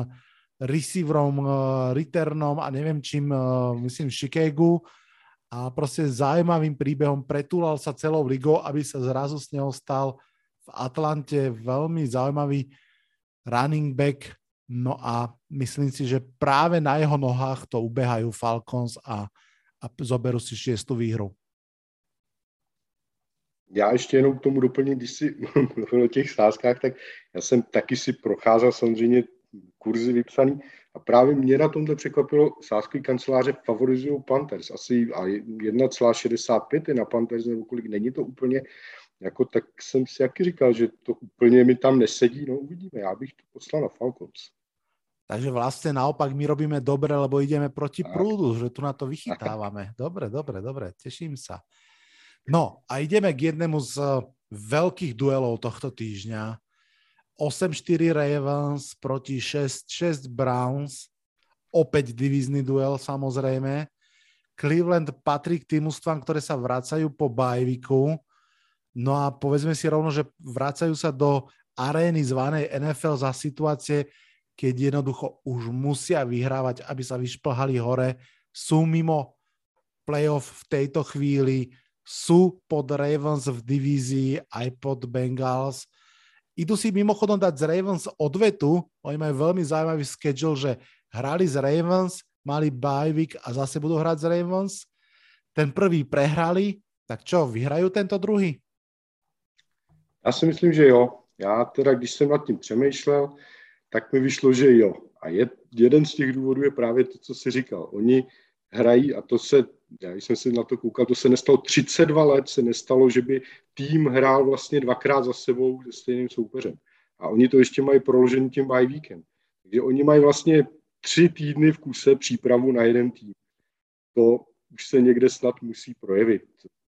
Speaker 1: receiverom, eh, returnom a neviem čím, eh, myslím v Chicagu a proste zaujímavým príbehom pretúlal sa celou ligou, aby sa zrazu z neho stal v Atlante veľmi zaujímavý running back, no a myslím si, že práve na jeho nohách to ubehajú Falcons a, a zoberú si šiestu výhru.
Speaker 2: Já ještě jenom k tomu doplním, když si mluvil o těch sázkách, tak já jsem taky si procházel samozřejmě kurzy vypsaný a právě mě na tomto překvapilo, sázkový kanceláře favorizují Panthers. Asi 1,65 je na Panthers nebo kolik, není to úplně jako tak jsem si jaký říkal, že to úplně mi tam nesedí, no uvidíme, já bych to poslal na Falcons.
Speaker 1: Takže vlastne naopak my robíme dobre, lebo ideme proti prúdu, že tu na to vychytávame. Dobre, dobre, dobre, teším sa. No a ideme k jednému z eh, veľkých duelov tohto týždňa. 8-4 Ravens proti 6-6 Browns. Opäť divízny duel samozrejme. Cleveland patrí k tým ústvam, ktoré sa vracajú po bajviku. No a povedzme si rovno, že vracajú sa do arény zvanej NFL za situácie, keď jednoducho už musia vyhrávať, aby sa vyšplhali hore. Sú mimo playoff v tejto chvíli sú pod Ravens v divízii aj pod Bengals. Idú si mimochodom dať z Ravens odvetu, oni majú veľmi zaujímavý schedule, že hrali z Ravens, mali bye week a zase budú hrať z Ravens. Ten prvý prehrali, Tak čo, vyhrají tento druhý?
Speaker 2: Já si myslím, že jo. Já teda, když jsem nad tím přemýšlel, tak mi vyšlo, že jo. A je, jeden z těch důvodů je právě to, co jsi říkal. Oni hrají, a to se, já jsem si na to koukal, to se nestalo 32 let, se nestalo, že by tým hrál vlastně dvakrát za sebou se stejným soupeřem. A oni to ještě mají proložený tím bye weekend. Takže oni mají vlastně tři týdny v kuse přípravu na jeden tým. To už se někde snad musí projevit.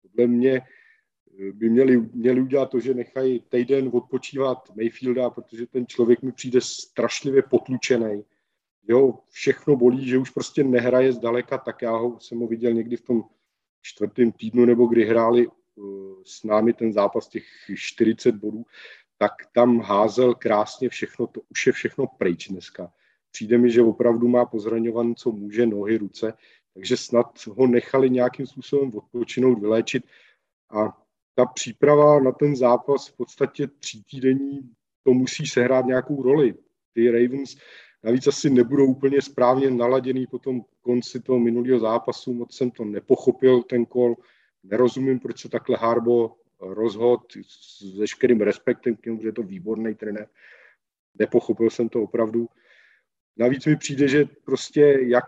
Speaker 2: Podle mě eh, by měli, měli udělat to, že nechají týden odpočívat Mayfielda, protože ten člověk mi přijde strašlivě potlučený. Jo, všechno bolí, že už prostě nehraje zdaleka, tak já ho jsem ho viděl někdy v tom čtvrtém týdnu, nebo kdy hráli uh, s námi ten zápas těch 40 bodů, tak tam házel krásně všechno, to už je všechno pryč dneska. Přijde mi, že opravdu má pozraňovan, co může, nohy, ruce, takže snad ho nechali nějakým způsobem odpočinout, vyléčit a ta příprava na ten zápas v podstatě týdení, to musí sehrát nějakou roli. Ty Ravens navíc asi nebudou úplně správně naladěný po tom konci toho minulého zápasu, moc jsem to nepochopil, ten kol, nerozumím, proč se takhle Harbo rozhod s veškerým respektem k němu, že je to výborný trenér. Nepochopil jsem to opravdu. Navíc mi přijde, že prostě jak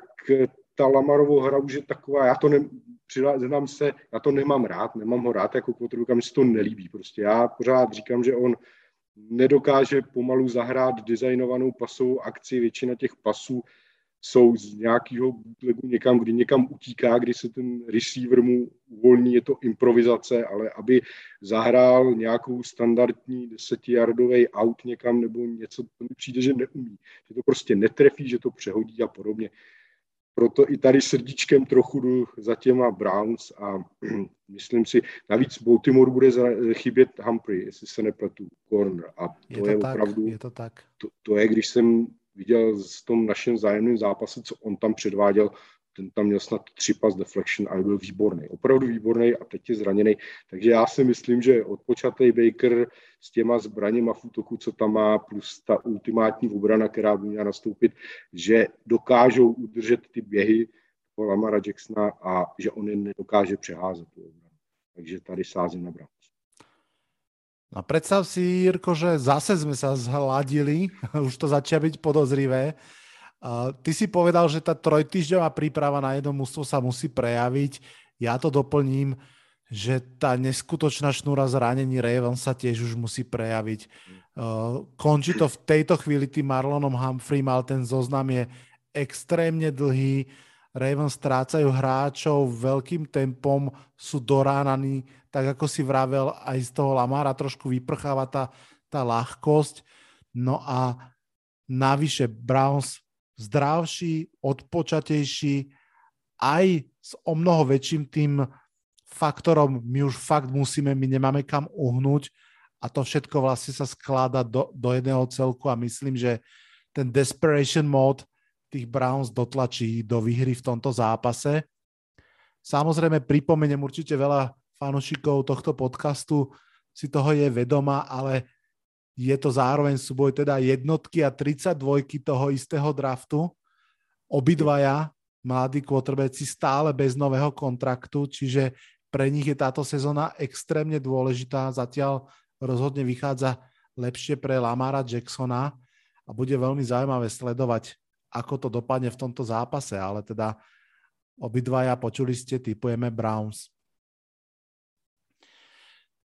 Speaker 2: ta Lamarovou hra už je taková, já to ne, přiznám se, já to nemám rád, nemám ho rád jako quarterback, mi se to nelíbí. Prostě já pořád říkám, že on nedokáže pomalu zahrát designovanou pasovou akci, většina těch pasů jsou z nějakého bootlegu někam, kdy někam utíká, kdy se ten receiver mu uvolní, je to improvizace, ale aby zahrál nějakou standardní desetijardový out někam nebo něco, to mi přijde, že neumí. Že to prostě netrefí, že to přehodí a podobně. Proto i tady srdíčkem trochu jdu za těma Browns a myslím si, navíc Baltimore bude chybět Humphrey, jestli se nepletu, corner. A to
Speaker 1: je, to
Speaker 2: je
Speaker 1: tak,
Speaker 2: opravdu,
Speaker 1: je to tak.
Speaker 2: To, to je, když jsem viděl v tom našem zájemném zápase, co on tam předváděl, ten tam měl snad tři pas deflection a byl výborný, opravdu výborný a teď je zraněný. Takže já si myslím, že odpočatý Baker s těma zbraněma v útoku, co tam má, plus ta ultimátní obrana, která by měla nastoupit, že dokážou udržet ty běhy Lamara Jacksona a že on je nedokáže přeházet. Takže tady sázím na Browns.
Speaker 1: No predstav si, Jirko, že zase sme sa zhladili, už to začína byť podozrivé. Ty si povedal, že tá trojtýždňová príprava na jedno mústvo sa musí prejaviť. Ja to doplním, že tá neskutočná šnúra zranení Raven sa tiež už musí prejaviť. Končí to v tejto chvíli tým Marlonom Humphrey, ale ten zoznam je extrémne dlhý. Ravens strácajú hráčov veľkým tempom, sú doránaní, tak ako si vravel, aj z toho Lamara trošku vyprcháva tá, tá ľahkosť. No a navyše Browns zdravší, odpočatejší, aj s o mnoho väčším tým faktorom, my už fakt musíme, my nemáme kam uhnúť a to všetko vlastne sa skláda do, do jedného celku a myslím, že ten desperation mode tých Browns dotlačí do výhry v tomto zápase. Samozrejme pripomeniem určite veľa fanúšikov tohto podcastu si toho je vedoma, ale je to zároveň súboj teda jednotky a 32 toho istého draftu. Obidvaja mladí quarterbacki stále bez nového kontraktu, čiže pre nich je táto sezóna extrémne dôležitá. Zatiaľ rozhodne vychádza lepšie pre Lamara Jacksona a bude veľmi zaujímavé sledovať, ako to dopadne v tomto zápase, ale teda obidvaja, počuli ste, typujeme Browns.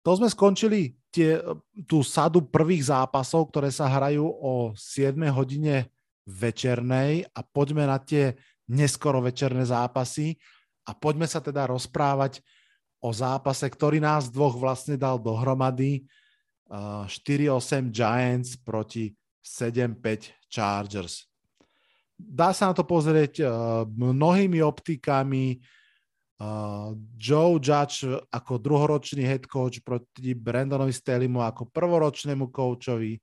Speaker 1: To sme skončili tie, tú sadu prvých zápasov, ktoré sa hrajú o 7 hodine večernej a poďme na tie neskoro večerné zápasy a poďme sa teda rozprávať o zápase, ktorý nás dvoch vlastne dal dohromady. 4-8 Giants proti 7-5 Chargers. Dá sa na to pozrieť mnohými optikami, Uh, Joe Judge ako druhoročný head coach proti Brandonovi Stelimu ako prvoročnému coachovi.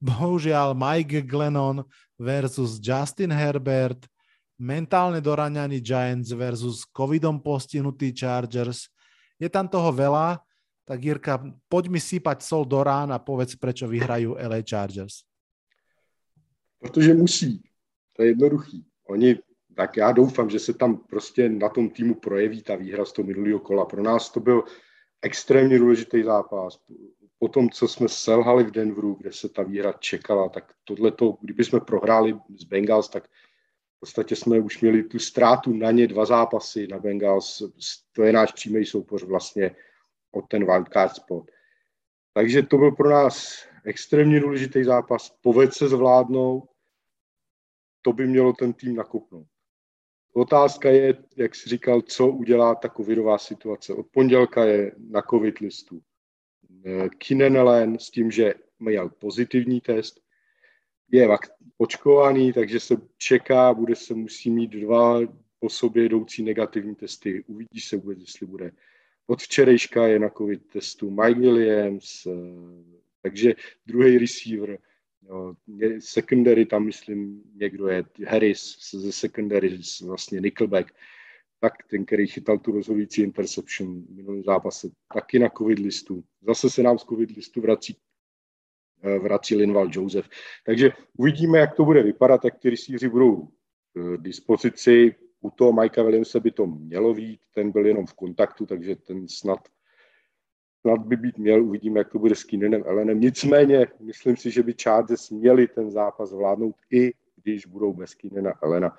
Speaker 1: Bohužiaľ Mike Glennon versus Justin Herbert, mentálne doraňaní Giants versus covidom postihnutý Chargers. Je tam toho veľa, tak Jirka, poď mi sypať sol do rán a povedz, prečo vyhrajú LA Chargers.
Speaker 2: Protože musí. To je jednoduchý. Oni tak já doufám, že se tam prostě na tom týmu projeví ta výhra z toho minulého kola. Pro nás to byl extrémně důležitý zápas. Po tom, co jsme selhali v Denveru, kde se ta výhra čekala, tak tohleto, kdyby jsme prohráli z Bengals, tak v podstatě jsme už měli tu ztrátu na ně dva zápasy na Bengals. To je náš přímý soupoř vlastně o ten wildcard spot. Takže to byl pro nás extrémně důležitý zápas. Poved se zvládnout, to by mělo ten tým nakopnout. Otázka je, jak jsi říkal, co udělá ta covidová situace. Od pondělka je na covid listu. Kinenelen s tím, že měl pozitivní test, je očkovaný, takže se čeká, bude se musí mít dva po sobě jdoucí negativní testy. Uvidí se vůbec, jestli bude. Od včerejška je na covid testu Mike Williams, eh, takže druhý receiver, No, secondary tam, myslím, někdo je, Harris ze secondary, vlastně Nickelback, tak ten, který chytal tu rozhodující interception v minulém zápase, taky na covid listu. Zase se nám z covid listu vrací, eh, vrací Linval Joseph. Takže uvidíme, jak to bude vypadat, jak ty receivery budou k dispozici. U toho Mikea Williamse by to mělo být, ten byl jenom v kontaktu, takže ten snad snad by být měl, uvidíme, jak to bude s Keenanem Ellenem. Nicméně, myslím si, že by Chargers měli ten zápas vládnout i když budou bez Keenana Elena.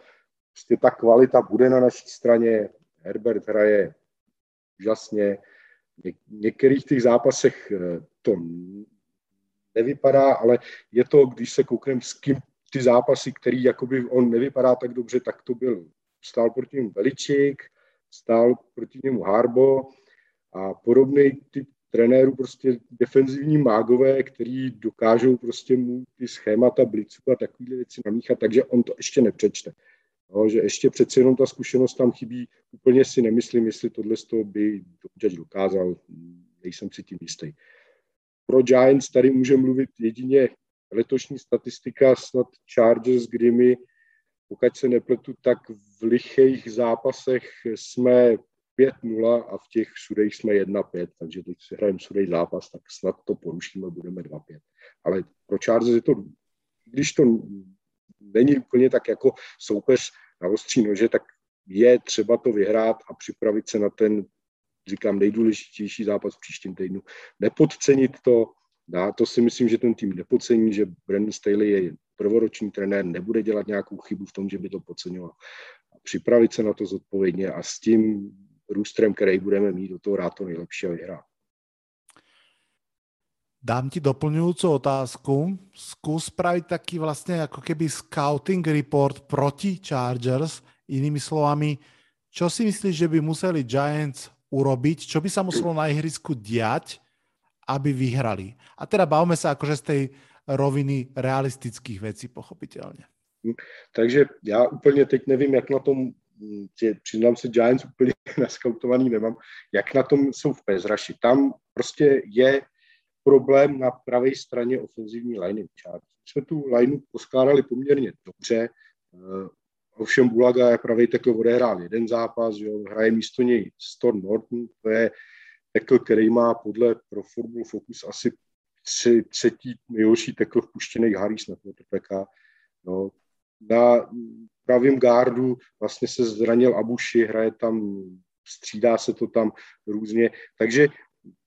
Speaker 2: Prostě ta kvalita bude na naší straně. Herbert hraje úžasně. V některých těch zápasech eh, to nevypadá, ale je to, když se koukneme s kým ty zápasy, který jakoby on nevypadá tak dobře, tak to byl, stál proti němu Veličík, stál proti němu Harbo a podobný typ trenérů prostě defenzivní mágové, který dokážou prostě mu ty schémata blicu a takové věci namíchat, takže on to ještě nepřečte. No, že ještě přeci jenom ta zkušenost tam chybí. Úplně si nemyslím, jestli tohle z toho by Judge dokázal, nejsem si tím jistý. Pro Giants tady může mluvit jedině letošní statistika, snad Chargers, kdy my, pokud se nepletu, tak v lichých zápasech jsme 5-0 a v těch sudech jsme 1-5, takže teď si hrajeme sudej zápas, tak snad to porušíme, budeme 2-5. Ale pro Chargers je to, když to není úplně tak jako soupeř na ostří nože, tak je třeba to vyhrát a připravit se na ten, říkám, nejdůležitější zápas v příštím týdnu. Nepodcenit to, dá, to si myslím, že ten tým nepodcení, že Brandon Staley je prvoroční trenér, nebude dělat nějakou chybu v tom, že by to podceňoval. Připravit se na to zodpovědně a s tím růstrem, který budeme mít, do toho rád to nejlepší a vyhrát.
Speaker 1: Dám ti doplňujúcu otázku. Skús spraviť taký vlastne ako keby scouting report proti Chargers. Inými slovami, čo si myslíš, že by museli Giants urobiť? Čo by sa muselo na ihrisku diať, aby vyhrali? A teda bavme sa akože z tej roviny realistických vecí, pochopitelně.
Speaker 2: Takže já úplně teď nevím, jak na tom přiznám se, Giants úplně naskautovaný nemám, jak na tom jsou v Pezraši. Tam prostě je problém na pravé straně ofenzivní liney. Jsme tu lineu poskládali poměrně dobře, uh, ovšem Bulaga je pravý tekl odehrál jeden zápas, jo, hraje místo něj Storm Norton, to je tekl, který má podle pro Football Focus asi tři, třetí nejhorší tekl vpuštěný Harris na quarterbacka. No, na pravým gardu vlastně se zranil Abuši, hraje tam, střídá se to tam různě, takže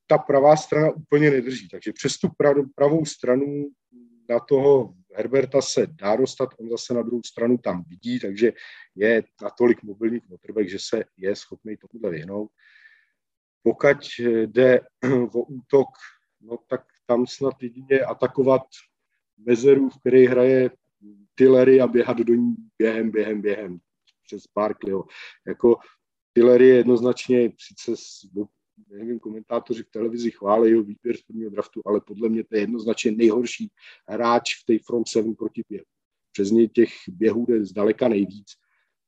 Speaker 2: ta pravá strana úplně nedrží. Takže přes tu pravou stranu na toho Herberta se dá dostat, on zase na druhou stranu tam vidí, takže je natolik mobilní quarterback, že se je schopný tomuhle vyhnout. Pokud jde o útok, no tak tam snad jedině atakovat mezeru, v které hraje Tillery a běhat do ní během, během, během přes Barkleyho. Jako Tillery je jednoznačně, sice nevím, komentátoři v televizi chválí jeho výběr z prvního draftu, ale podle mě to je jednoznačně nejhorší hráč v té front seven proti běhu. Přes něj těch běhů jde zdaleka nejvíc.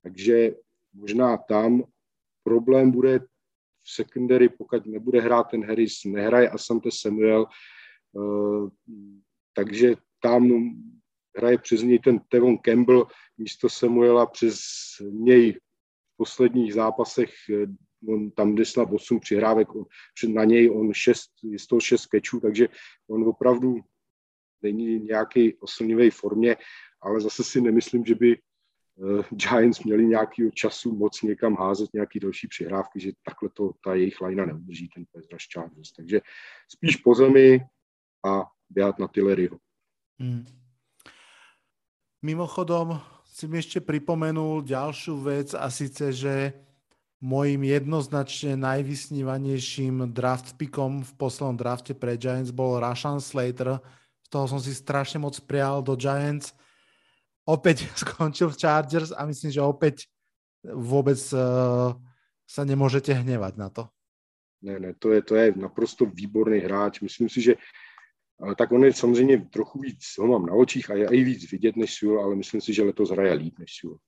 Speaker 2: Takže možná tam problém bude v secondary, pokud nebude hrát ten Harris, nehraje Asante Samuel, uh, takže tam hraje přes něj ten Tevon Campbell místo Samuela, přes něj v posledních zápasech eh, on tam jde snad 8 přihrávek, na něj on 6, je z toho 6 kečů, takže on opravdu není nějaký oslnivý formě, ale zase si nemyslím, že by uh, Giants měli nějakého času moc někam házet nějaký další přihrávky, že takhle to ta jejich lajna neudrží, ten Chargers. Takže spíš po zemi a běhat na Tilleryho. Hmm.
Speaker 1: Mimochodom si mi ešte pripomenul ďalšiu vec a síce, že Mojím jednoznačne najvysnívanejším draft pickom v poslednom drafte pre Giants bol Rashan Slater. Z toho som si strašne moc prijal do Giants. Opäť skončil v Chargers a myslím, že opäť vôbec uh, sa nemôžete hnevať na to.
Speaker 2: Ne, ne, to je, to je naprosto výborný hráč. Myslím si, že tak on je samozřejmě trochu víc, ho mám na očích a je i víc vidět než Sewell, ale myslím si, že letos hraje líp než Sewell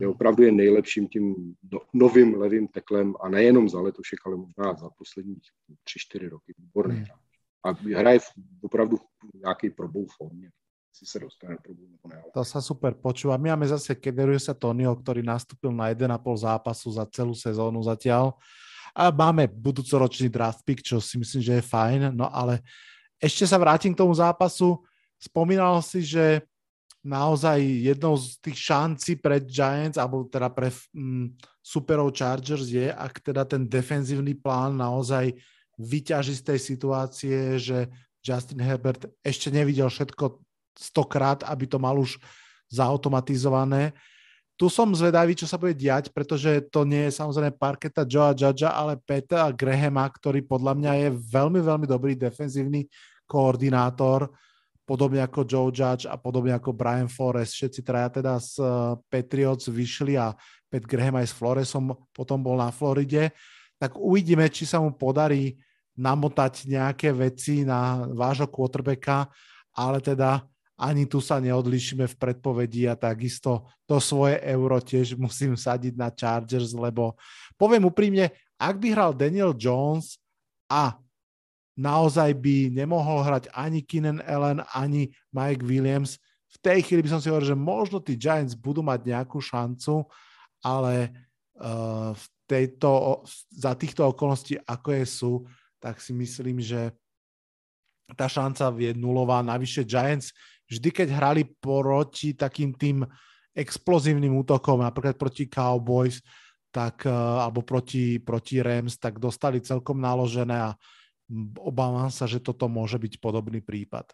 Speaker 2: je opravdu je nejlepším tím novým levým teklem a nejenom za letošek, ale možná za poslední tři, čtyři roky. Výborný hmm. hráč. A hraje opravdu nějaký probou formě. Si se dostane probou nebo ne.
Speaker 1: To sa super počúva. My máme zase Kederiusa Tonio, ktorý nastúpil na 1,5 zápasu za celú sezónu zatiaľ. A máme budúcoročný draft pick, čo si myslím, že je fajn. No ale ešte sa vrátim k tomu zápasu. Spomínal si, že naozaj jednou z tých šancí pre Giants, alebo teda pre mm, superov Chargers je, ak teda ten defenzívny plán naozaj vyťaží z tej situácie, že Justin Herbert ešte nevidel všetko stokrát, aby to mal už zautomatizované. Tu som zvedavý, čo sa bude diať, pretože to nie je samozrejme parketa Joea Judgea, ale Petra Grahama, ktorý podľa mňa je veľmi, veľmi dobrý defenzívny koordinátor podobne ako Joe Judge a podobne ako Brian Flores. Všetci traja teda z eh, Patriots vyšli a Pat Graham aj s Floresom potom bol na Floride. Tak uvidíme, či sa mu podarí namotať nejaké veci na vášho quarterbacka, ale teda ani tu sa neodlišíme v predpovedi a takisto to svoje euro tiež musím sadiť na Chargers, lebo poviem úprimne, ak by hral Daniel Jones a naozaj by nemohol hrať ani Keenan Allen, ani Mike Williams. V tej chvíli by som si hovoril, že možno tí Giants budú mať nejakú šancu, ale uh, v tejto, za týchto okolností, ako je sú, tak si myslím, že tá šanca je nulová. Navyše Giants vždy, keď hrali proti takým tým explozívnym útokom, napríklad proti Cowboys, tak, uh, alebo proti, proti Rams, tak dostali celkom naložené a obávam sa, že toto môže byť podobný prípad.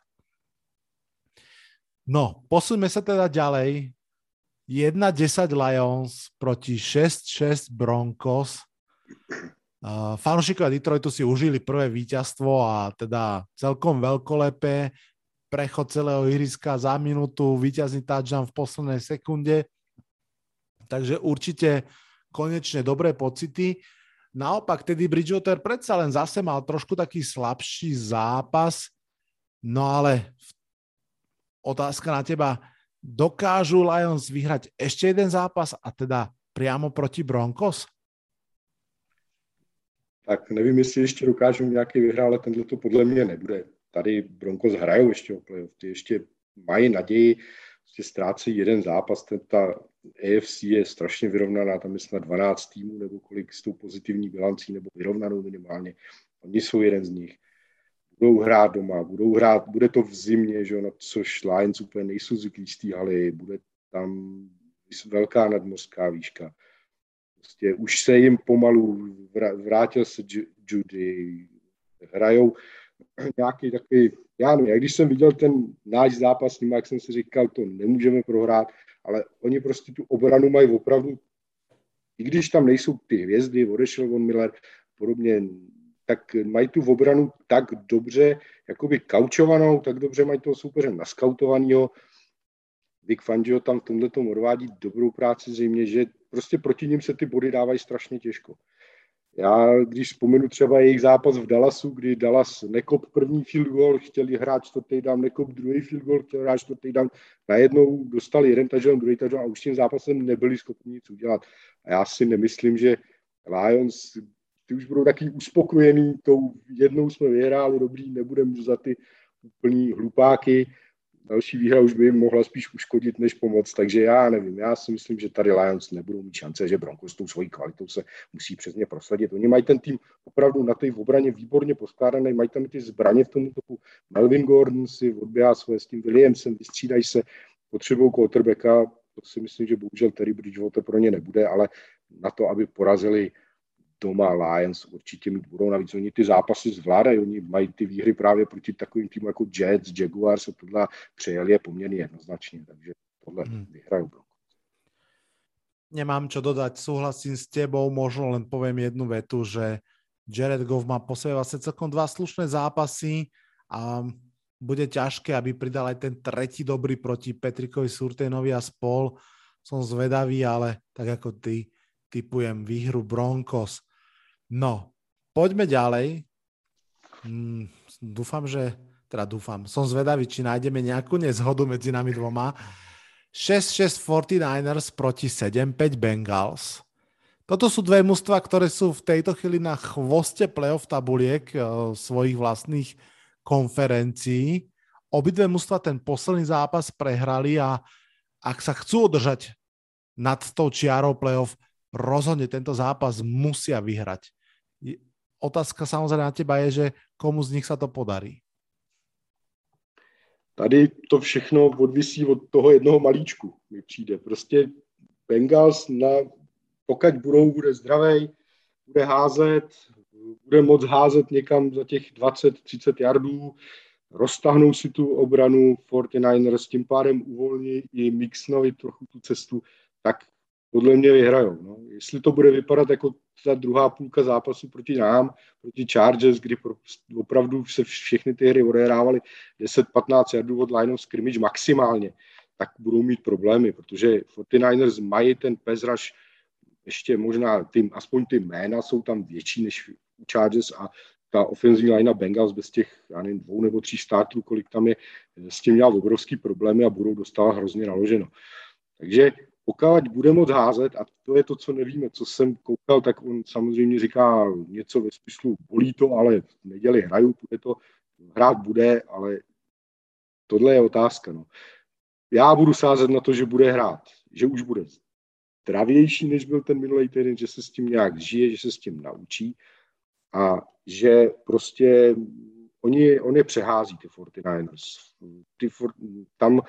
Speaker 1: No, posuňme sa teda ďalej. 1-10 Lions proti 6-6 Broncos. Uh, fanúšikovia Detroitu si užili prvé víťazstvo a teda celkom veľkolepé prechod celého ihriska za minútu, víťazný touchdown v poslednej sekunde. Takže určite konečne dobré pocity. Naopak, tedy Bridgewater predsa len zase mal trošku taký slabší zápas, no ale otázka na teba, dokážu Lions vyhrať ešte jeden zápas a teda priamo proti Broncos?
Speaker 2: Tak nevím, jestli ještě dokážu nějaký vyhrát, ale tenhle to podle mě nebude. Tady Broncos hrajou ještě o playoff, ty ještě mají naději, prostě ztrácejí jeden zápas, ten, ta AFC je strašně vyrovnaná, tam je snad 12 týmů nebo kolik s tou pozitivní bilancí nebo vyrovnanou minimálně. Oni jsou jeden z nich. Budou hrát doma, budou hrát, bude to v zimě, že, na což Lions úplně nejsou zvyklí z té haly, bude tam velká nadmořská výška. Prostě už se jim pomalu vrátil se Judy, hrajou nějaký takový, já nevím, když jsem viděl ten náš zápas s ním, jak jsem si říkal, to nemůžeme prohrát, ale oni prostě tu obranu mají opravdu, i když tam nejsou ty hvězdy, odešel von Miller, podobně, tak mají tu obranu tak dobře, jakoby kaučovanou, tak dobře mají toho soupeře naskautovaného. Vic Fangio tam v tomhle tom odvádí dobrou práci zřejmě, že prostě proti ním se ty body dávají strašně těžko. Já, když vzpomenu třeba jejich zápas v Dallasu, kdy Dallas nekop první field goal, chtěli hrát čtvrtý down, nekop druhý field goal, chtěli hrát čtvrtý down, najednou dostali jeden touchdown, druhý touchdown a už tím zápasem nebyli schopni nic udělat. A já si nemyslím, že Lions, ty už budou taky uspokojený, tou jednou jsme vyhráli, dobrý, nebudeme za ty úplný hlupáky, další výhra už by jim mohla spíš uškodit, než pomoct. Takže já nevím, já si myslím, že tady Lions nebudou mít šance, že Broncos tou svojí kvalitou se musí přesně prosadit. Oni mají ten tým opravdu na té obraně výborně poskládaný, mají tam ty zbraně v tom toku. Melvin Gordon si odběhá svoje s tím Williamsem, vystřídají se, potřebují quarterbacka, to si myslím, že bohužel Terry Bridgewater pro ně nebude, ale na to, aby porazili doma Lions určitě mít budou. Navíc oni ty zápasy zvládají, oni mají ty výhry právě proti takovým týmům jako Jets, Jaguars a tohle přejeli je poměrně jednoznačně, takže tohle hmm. vyhrajou
Speaker 1: Nemám čo dodať, súhlasím s tebou, možno len poviem jednu vetu, že Jared Goff má po sebe vlastne celkom dva slušné zápasy a bude ťažké, aby pridal aj ten tretí dobrý proti Petrikovi Surtenovi a spol. Som zvedavý, ale tak ako ty, typujem výhru Broncos. No, poďme ďalej. Hmm, dúfam, že... Teda dúfam. Som zvedavý, či nájdeme nejakú nezhodu medzi nami dvoma. 6-6 49ers proti 7-5 Bengals. Toto sú dve mužstva, ktoré sú v tejto chvíli na chvoste playoff tabuliek uh, svojich vlastných konferencií. Obidve mužstva ten posledný zápas prehrali a ak sa chcú udržať nad tou čiarou playoff, rozhodne tento zápas musia vyhrať. Otázka samozrejme na teba je, že komu z nich sa to podarí.
Speaker 2: Tady to všechno odvisí od toho jednoho malíčku, mi přijde. Prostě Bengals, na, pokud budou, bude zdravý, bude házet, bude moc házet někam za těch 20-30 yardů, roztahnou si tu obranu 49ers, tím pádem uvolní i Mixnovi trochu tu cestu, tak podle mě vyhrajou. No. Jestli to bude vypadat jako ta druhá půlka zápasu proti nám, proti Chargers, kdy opravdu se všechny ty hry odehrávaly 10-15 jardů od line of scrimmage maximálně, tak budou mít problémy, protože 49ers mají ten rush, ještě možná, ty, aspoň ty jména jsou tam větší než u Chargers a ta ofenzivní line Bengals bez těch, já nevím, dvou nebo tří států, kolik tam je, s tím měl obrovský problémy a budou dostávat hrozně naloženo. Takže pokud bude moc házet, a to je to, co nevíme, co jsem koukal, tak on samozřejmě říká něco ve smyslu, bolí to, ale v neděli hraju, bude to, hrát bude, ale tohle je otázka. No. Já budu sázet na to, že bude hrát, že už bude zdravější, než byl ten minulý týden, že se s tím nějak žije, že se s tím naučí a že prostě oni, on je přehází, ty 49ers. Ty for, tam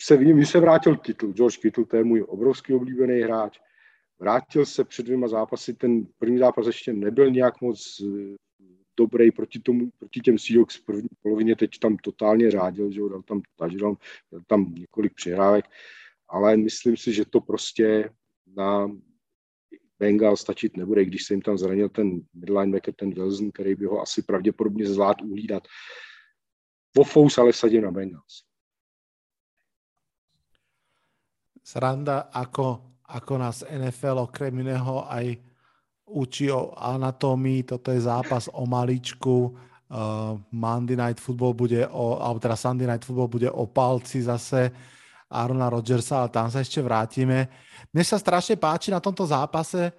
Speaker 2: se, mi se vrátil Kittle, George Kittle, to je můj obrovský oblíbený hráč. Vrátil se před dvěma zápasy, ten první zápas ještě nebyl nějak moc eh, dobrý proti, tomu, proti těm Seahawks v první polovině, teď tam totálně řádil, že dal tam touchdown, dal tam několik přihrávek, ale myslím si, že to prostě na Bengal stačit nebude, když se jim tam zranil ten midlinebacker, ten Wilson, který by ho asi pravděpodobně zvlád uhlídat. Vofous ale sadím na Bengals.
Speaker 1: Sranda, ako, ako nás NFL okrem iného aj učí o anatómii, toto je zápas o maličku, uh, Monday Night Football bude o, alebo teda Sunday Night Football bude o palci zase Arona Rodgersa, ale tam sa ešte vrátime. Mne sa strašne páči na tomto zápase,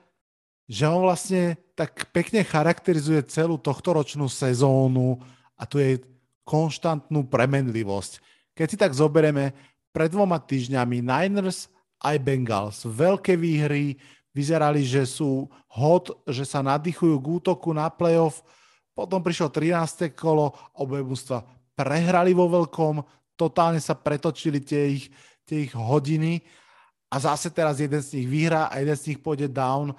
Speaker 1: že on vlastne tak pekne charakterizuje celú tohtoročnú sezónu a tu je konštantnú premenlivosť. Keď si tak zoberieme, pred dvoma týždňami Niners aj Bengals. Veľké výhry, vyzerali, že sú hot, že sa nadýchujú k útoku na playoff. Potom prišlo 13. kolo, obe mústva prehrali vo veľkom, totálne sa pretočili tie ich, tie ich hodiny a zase teraz jeden z nich vyhrá a jeden z nich pôjde down.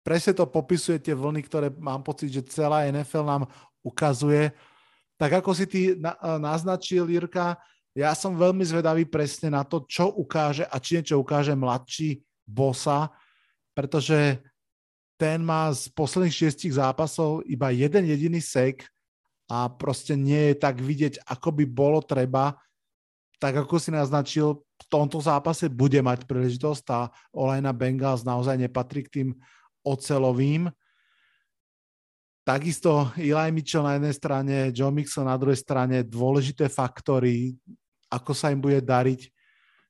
Speaker 1: Presne to popisuje tie vlny, ktoré mám pocit, že celá NFL nám ukazuje. Tak ako si ty naznačil, Jirka, ja som veľmi zvedavý presne na to, čo ukáže a či niečo ukáže mladší bosa, pretože ten má z posledných šiestich zápasov iba jeden jediný sek a proste nie je tak vidieť, ako by bolo treba. Tak ako si naznačil, v tomto zápase bude mať príležitosť a Olajna Bengals naozaj nepatrí k tým ocelovým. Takisto Eli Mitchell na jednej strane, Joe Mixon na druhej strane, dôležité faktory, ako sa im bude dariť.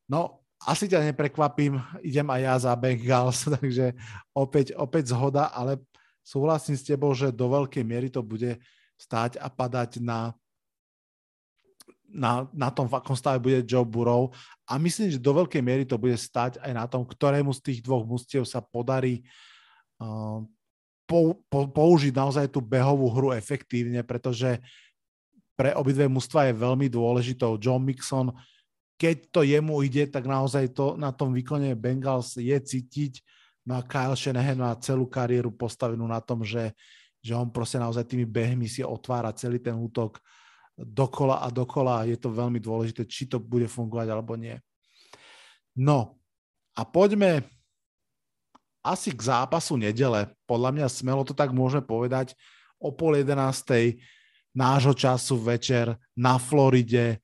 Speaker 1: No, asi ťa neprekvapím, idem aj ja za Bengals, takže opäť, opäť zhoda, ale súhlasím s tebou, že do veľkej miery to bude stáť a padať na, na, na tom, v akom stave bude Joe Burrow. A myslím, že do veľkej miery to bude stať aj na tom, ktorému z tých dvoch mustiev sa podarí uh, pou, po, použiť naozaj tú behovú hru efektívne, pretože pre obidve mužstva je veľmi dôležitou. John Mixon keď to jemu ide, tak naozaj to na tom výkone Bengals je cítiť. No a Kyle Shanahan má celú kariéru postavenú na tom, že, že on proste naozaj tými behmi si otvára celý ten útok dokola a dokola. Je to veľmi dôležité, či to bude fungovať alebo nie. No a poďme asi k zápasu nedele. Podľa mňa smelo to tak môžeme povedať o pol jedenástej nášho času večer na Floride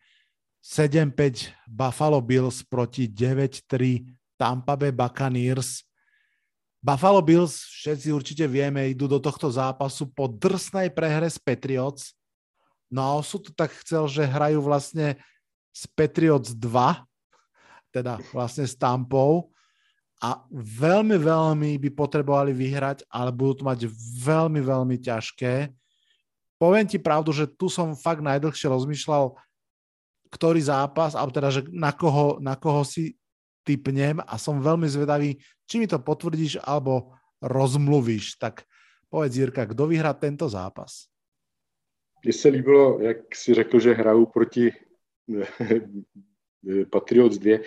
Speaker 1: 7-5 Buffalo Bills proti 9-3 Tampa Bay Buccaneers. Buffalo Bills, všetci určite vieme, idú do tohto zápasu po drsnej prehre z Patriots. No a osud tak chcel, že hrajú vlastne z Patriots 2, teda vlastne s Tampou a veľmi, veľmi by potrebovali vyhrať, ale budú to mať veľmi, veľmi ťažké. Poviem ti pravdu, že tu som fakt najdlhšie rozmýšľal, ktorý zápas, alebo teda, že na koho, na koho si typnem a som veľmi zvedavý, či mi to potvrdíš alebo rozmluvíš. Tak povedz Jirka, kdo vyhrá tento zápas?
Speaker 2: Mně se líbilo, jak si řekl, že hrajou proti Patriots 2,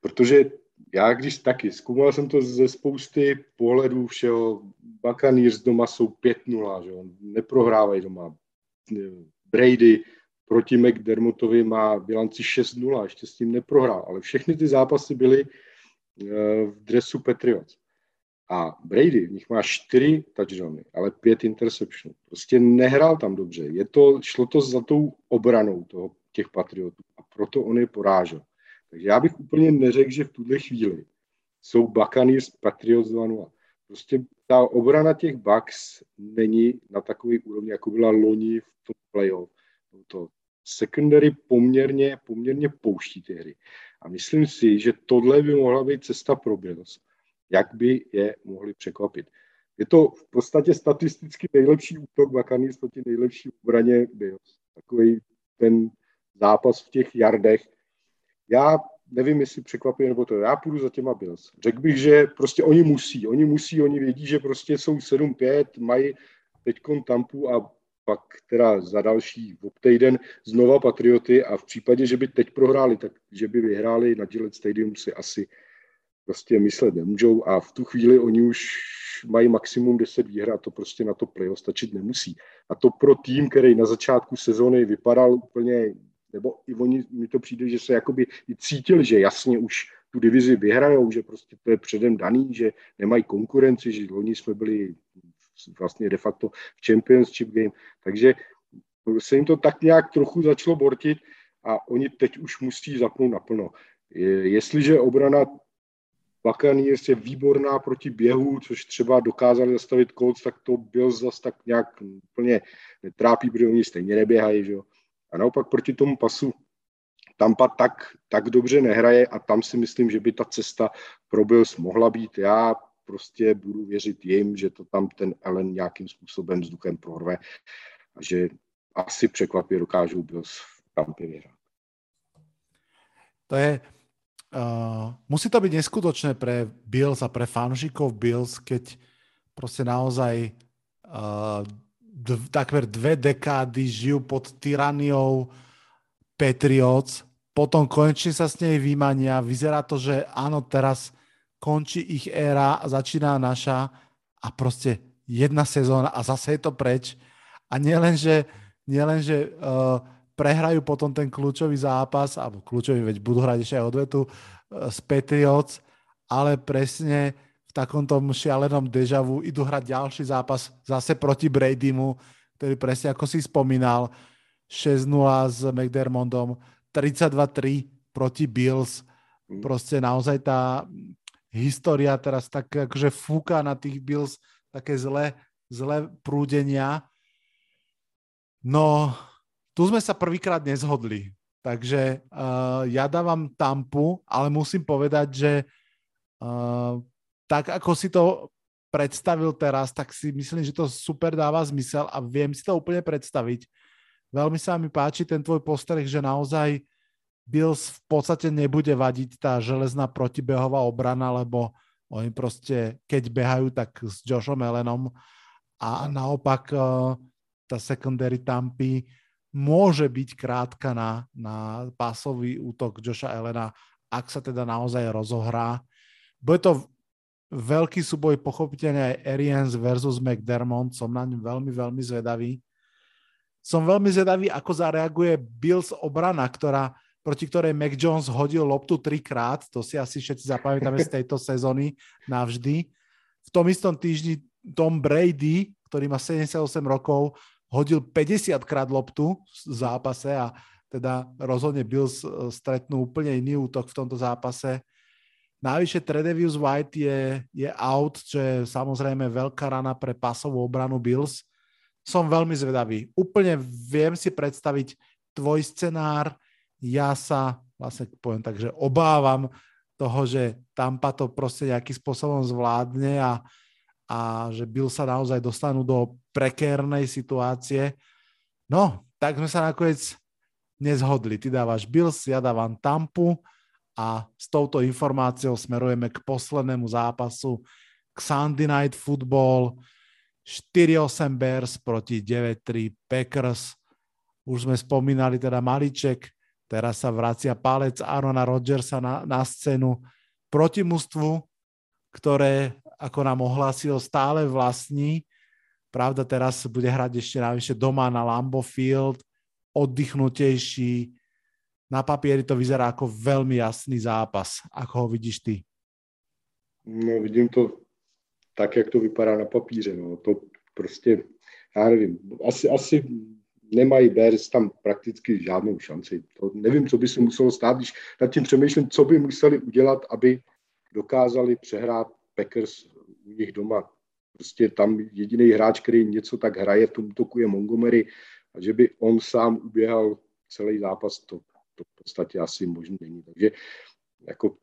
Speaker 2: protože já když taky, zkoumal jsem to ze spousty pohledů všeho, Buccaneers doma jsou 5-0, že neprohrávají doma. Brady proti McDermottovi má bilanci 6-0, ještě s tím neprohrál, ale všechny ty zápasy byly eh, v dresu Patriots. A Brady v nich má čtyři touchdowny, ale pět interceptionů. Prostě nehrál tam dobře. Je to, šlo to za tou obranou toho, těch Patriotů a proto on je porážel. Takže já bych úplně neřekl, že v tuhle chvíli jsou Buccaneers Patriots 2-0. Prostě ta obrana těch Bucks není na takový úrovni, jako byla loni v tom playoff. To secondary poměrně, poměrně pouští ty hry. A myslím si, že tohle by mohla být cesta pro Bills, jak by je mohli překvapit. Je to v podstatě statisticky nejlepší útok Buccaneers proti nejlepší obraně Bills. Takový ten zápas v těch jardech. Já nevím, jestli překvapí nebo to. Já půjdu za těma Bills. Řekl bych, že prostě oni musí. Oni musí, oni vědí, že prostě jsou 7-5, mají teď Tampu a pak teda za další týden znova Patrioty a v případě, že by teď prohráli, tak že by vyhráli na Gillette Stadium si asi prostě myslet nemůžou a v tu chvíli oni už mají maximum 10 výher a to prostě na to playoff stačit nemusí. A to pro tým, který na začátku sezóny vypadal úplně, nebo i oni, mi to přijde, že se jakoby i cítili, že jasně už tu divizi vyhrajou, že prostě to je předem daný, že nemají konkurenci, že loni jsme byli vlastně de facto v Championship Game. Takže se jim to tak nějak trochu začalo bortit a oni teď už musí zapnout naplno. Jestliže obrana Buccaneers je výborná proti běhu, což třeba dokázali zastavit Colts, tak to byl zase tak nějak úplně netrápí, protože oni stejně neběhají. Že? A naopak proti tomu pasu Tampa tak, tak dobře nehraje a tam si myslím, že by ta cesta pro Bills mohla být. Já prostě budu věřit jim, že to tam ten Ellen nějakým způsobem vzduchem prorve a že asi překvapí dokážou Bills v Tampě vyhrát.
Speaker 1: To je, uh, musí to byť neskutočné pre Bills a pre fanúšikov Bills, keď prostě naozaj uh, dv, takmer dve dekády žijú pod tyraniou Patriots, potom konečne sa s nej vymania. Vyzerá to, že áno, teraz končí ich éra začíná naša a prostě jedna sezóna a zase je to preč. A nielen, že, nielen, uh, prehrajú potom ten kľúčový zápas, alebo kľúčový, veď budú hrať ešte aj odvetu uh, s Patriots, ale presne v takom tom šialenom dežavu idú hrať ďalší zápas zase proti Bradymu, ktorý presne ako si spomínal, 6-0 s McDermondom, 32-3 proti Bills. Mm. Proste naozaj tá história teraz tak akože fúka na tých Bills také zlé, zlé prúdenia. No, tu sme sa prvýkrát nezhodli, takže uh, ja dávam Tampu, ale musím povedať, že uh, tak ako si to predstavil teraz, tak si myslím, že to super dáva zmysel a viem si to úplne predstaviť. Veľmi sa mi páči ten tvoj postreh, že naozaj Bills v podstate nebude vadiť tá železná protibehová obrana, lebo oni proste, keď behajú, tak s Joshom Allenom a naopak uh, tá secondary Tampy môže byť krátka na, na pásový útok Joša Elena, ak sa teda naozaj rozohrá. Bude to veľký súboj pochopiteľne aj Arians versus McDermott, som na ňu veľmi, veľmi zvedavý. Som veľmi zvedavý, ako zareaguje Bills obrana, ktorá, proti ktorej Mac Jones hodil loptu trikrát, to si asi všetci zapamätáme z tejto sezóny navždy. V tom istom týždni Tom Brady, ktorý má 78 rokov, hodil 50 krát loptu v zápase a teda rozhodne Bills e, stretnú úplne iný útok v tomto zápase. Najvyššie Tredevius White je, je out, čo je samozrejme veľká rana pre pasovú obranu Bills. Som veľmi zvedavý. Úplne viem si predstaviť tvoj scenár. Ja sa vlastne poviem tak, že obávam toho, že Tampa to proste nejakým spôsobom zvládne a, a že Bill sa naozaj dostanú do prekérnej situácie. No, tak sme sa nakoniec nezhodli. Ty dávaš Bills, ja dávam Tampu a s touto informáciou smerujeme k poslednému zápasu, k Sunday Night Football 4-8 Bears proti 9-3 Packers. Už sme spomínali teda Maliček, teraz sa vracia palec Arona Rodgersa na, na scénu proti mužstvu, ktoré, ako nám ohlásil, stále vlastní Pravda, teraz bude hrať ešte navyše doma na Lambo Field, oddychnutejší. Na papieri to vyzerá ako veľmi jasný zápas. Ako ho vidíš ty?
Speaker 2: No, vidím to tak, jak to vypadá na papíře. No. To prostě, já nevím, asi, asi nemají Bears tam prakticky žádnou šanci. To nevím, co by se muselo stát, když nad tím přemýšlím, co by museli udělat, aby dokázali přehrát Packers u nich doma. Prostě tam jediný hráč, který něco tak hraje v tom útoku je Montgomery a že by on sám uběhal celý zápas, to, to v podstatě asi možný není. Takže jako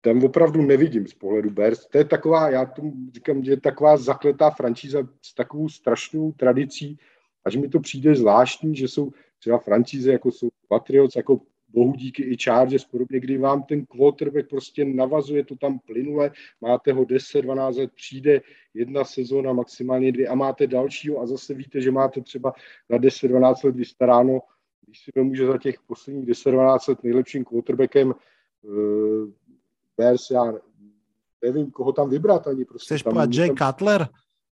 Speaker 2: tam opravdu nevidím z pohledu Bears. To je taková, já tomu říkám, že je taková zakletá franšíza s takovou strašnou tradicí, až mi to přijde zvláštní, že jsou třeba franšíze, jako jsou Patriots, jako bohu díky i Chargers podobně, kdy vám ten quarterback prostě navazuje to tam plynule, máte ho 10-12 let, přijde jedna sezóna, maximálně dvě a máte dalšího a zase víte, že máte třeba na 10-12 let vystaráno, když si nemůže za těch posledních 10-12 let nejlepším quarterbackem uh, Bears, já nevím, koho tam vybrat ani. Prostě
Speaker 1: Chceš tam, Jay tam, Cutler?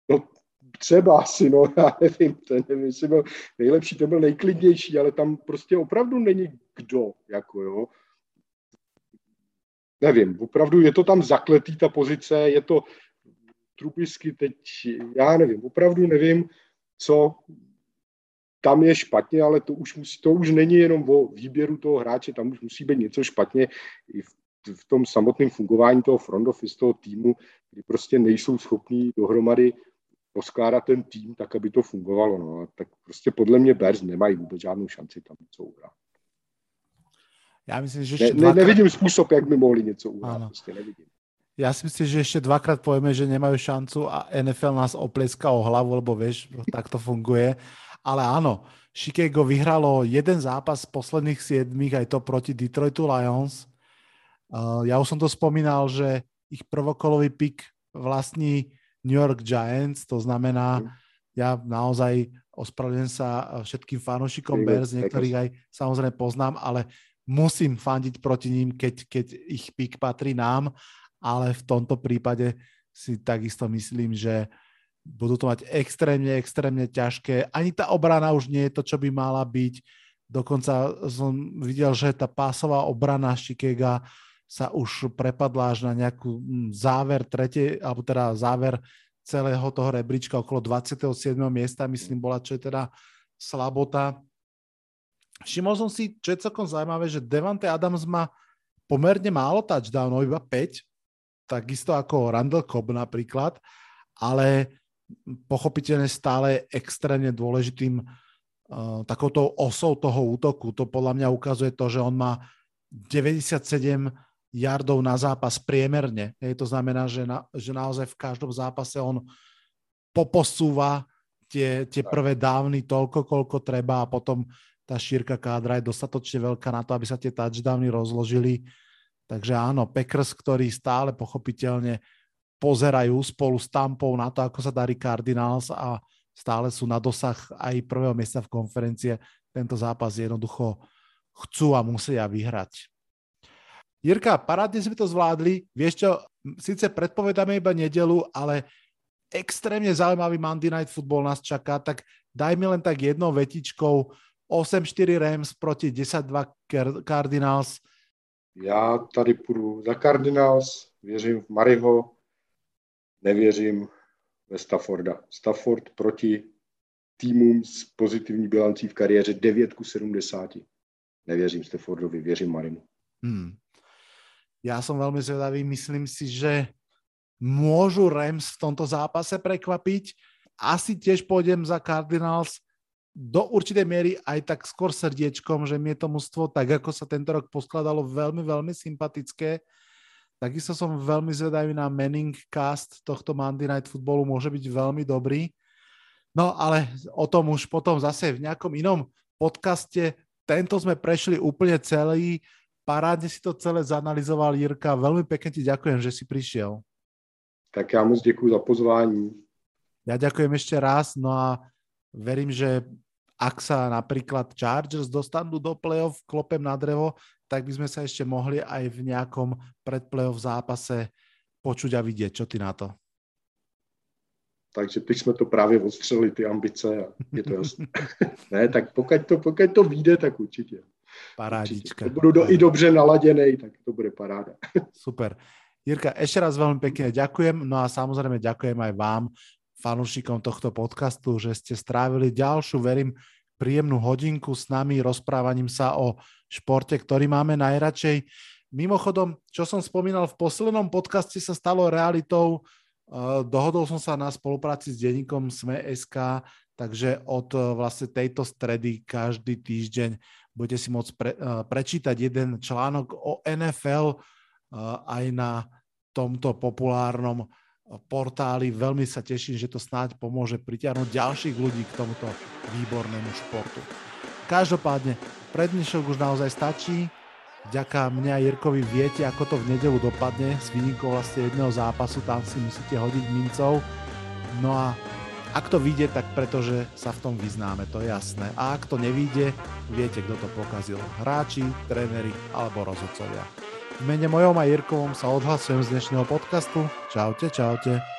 Speaker 2: No, třeba asi, no, já nevím, ten nevím, jestli byl nejlepší, to byl nejklidnější, ale tam prostě opravdu není kdo, jako jo. Nevím, opravdu je to tam zakletý, ta pozice, je to Trubisky teď, já nevím, opravdu nevím, co tam je špatně, ale to už, musí, to už není jenom o výběru toho hráče, tam už musí být něco špatně i v, v tom samotném fungování toho front office, toho týmu, kdy prostě nejsou schopní dohromady poskládat ten tým tak, aby to fungovalo. No. Tak prostě podle mě Bears nemají vůbec žádnou šanci tam něco uhrát.
Speaker 1: Já myslím, že
Speaker 2: ještě ne, dvakrát... Nevidím způsob, jak by mohli něco uhrát. Prostě nevidím.
Speaker 1: Ja si myslím, že ešte dvakrát povieme, že nemajú šancu a NFL nás oplieska o hlavu, lebo vieš, tak to funguje. Ale áno, Chicago vyhralo jeden zápas z posledných siedmých, aj to proti Detroitu Lions. Uh, ja už som to spomínal, že ich prvokolový pik vlastní New York Giants, to znamená, ja naozaj ospravedlňujem sa všetkým fanúšikom Bears, niektorých aj samozrejme poznám, ale musím fandiť proti ním, keď, keď ich pik patrí nám, ale v tomto prípade si takisto myslím, že budú to mať extrémne, extrémne ťažké. Ani tá obrana už nie je to, čo by mala byť. Dokonca som videl, že tá pásová obrana Chicago sa už prepadla až na nejakú hm, záver tretie, alebo teda záver celého toho rebríčka okolo 27. miesta, myslím, bola, čo je teda slabota. Všimol som si, čo je celkom zaujímavé, že Devante Adams má pomerne málo touchdownov, iba 5, takisto ako Randall Cobb napríklad, ale pochopiteľne stále extrémne dôležitým uh, takouto osou toho útoku. To podľa mňa ukazuje to, že on má 97 yardov na zápas priemerne. Hej, to znamená, že, na, že naozaj v každom zápase on poposúva tie, tie prvé dávny toľko, koľko treba a potom tá šírka kádra je dostatočne veľká na to, aby sa tie touchdowny rozložili. Takže áno, Packers, ktorí stále pochopiteľne pozerajú spolu s Tampou na to, ako sa darí Cardinals a stále sú na dosah aj prvého miesta v konferencie, tento zápas jednoducho chcú a musia vyhrať. Jirka, parádne sme to zvládli. Vieš čo, síce predpovedáme iba nedelu, ale extrémne zaujímavý Monday Night Football nás čaká, tak daj mi len tak jednou vetičkou 8-4 Rams proti 10-2 Cardinals.
Speaker 2: Já tady půjdu za Cardinals, věřím v Mariho, nevěřím ve Stafforda. Stafford proti týmům s pozitivní bilancí v kariéře 9 ku 70. Nevěřím Staffordovi, věřím Marimu. Hmm.
Speaker 1: Já jsem velmi zvedavý, myslím si, že môžu Rams v tomto zápase prekvapiť. Asi tiež pôjdem za Cardinals do určitej miery aj tak skôr srdiečkom, že mi je to mužstvo tak, ako sa tento rok poskladalo, veľmi, veľmi sympatické. Takisto som veľmi zvedavý na Manning cast tohto Monday Night Footballu, môže byť veľmi dobrý. No ale o tom už potom zase v nejakom inom podcaste. Tento sme prešli úplne celý. Parádne si to celé zanalizoval Jirka. Veľmi pekne ti ďakujem, že si prišiel.
Speaker 2: Tak já moc děkuji za pozvání.
Speaker 1: Ja ďakujem ešte raz, no a verím, že ak sa napríklad Chargers dostanú do playoff klopem na drevo, tak by sme sa ešte mohli aj v nejakom predplayoff zápase počuť a vidieť. Čo ty na to?
Speaker 2: Takže teď jsme to právě odstřelili, ty ambice a je to jasné. ne, tak pokud to, pokud to vyjde, tak určitě.
Speaker 1: Parádička.
Speaker 2: Určitě. Budu do, i dobře naladěný, tak to bude paráda.
Speaker 1: Super. Jirka, ešte raz veľmi pekne ďakujem, no a samozrejme ďakujem aj vám, fanúšikom tohto podcastu, že ste strávili ďalšiu, verím, príjemnú hodinku s nami rozprávaním sa o športe, ktorý máme najradšej. Mimochodom, čo som spomínal, v poslednom podcaste sa stalo realitou. Eh, dohodol som sa na spolupráci s denníkom Sme.sk, takže od eh, vlastne tejto stredy každý týždeň budete si môcť pre, eh, prečítať jeden článok o NFL aj na tomto populárnom portáli. Veľmi sa teším, že to snáď pomôže pritiahnuť ďalších ľudí k tomuto výbornému športu. Každopádne, pre dnešok už naozaj stačí. Vďaka mne a Jirkovi viete, ako to v nedelu dopadne s výnikou vlastne jedného zápasu, tam si musíte hodiť mincov. No a ak to vyjde, tak pretože sa v tom vyznáme, to je jasné. A ak to nevíde, viete, kto to pokazil. Hráči, tréneri alebo rozhodcovia. V mene mojom a Jirkovom sa odhlasujem z dnešného podcastu. Čaute, čaute.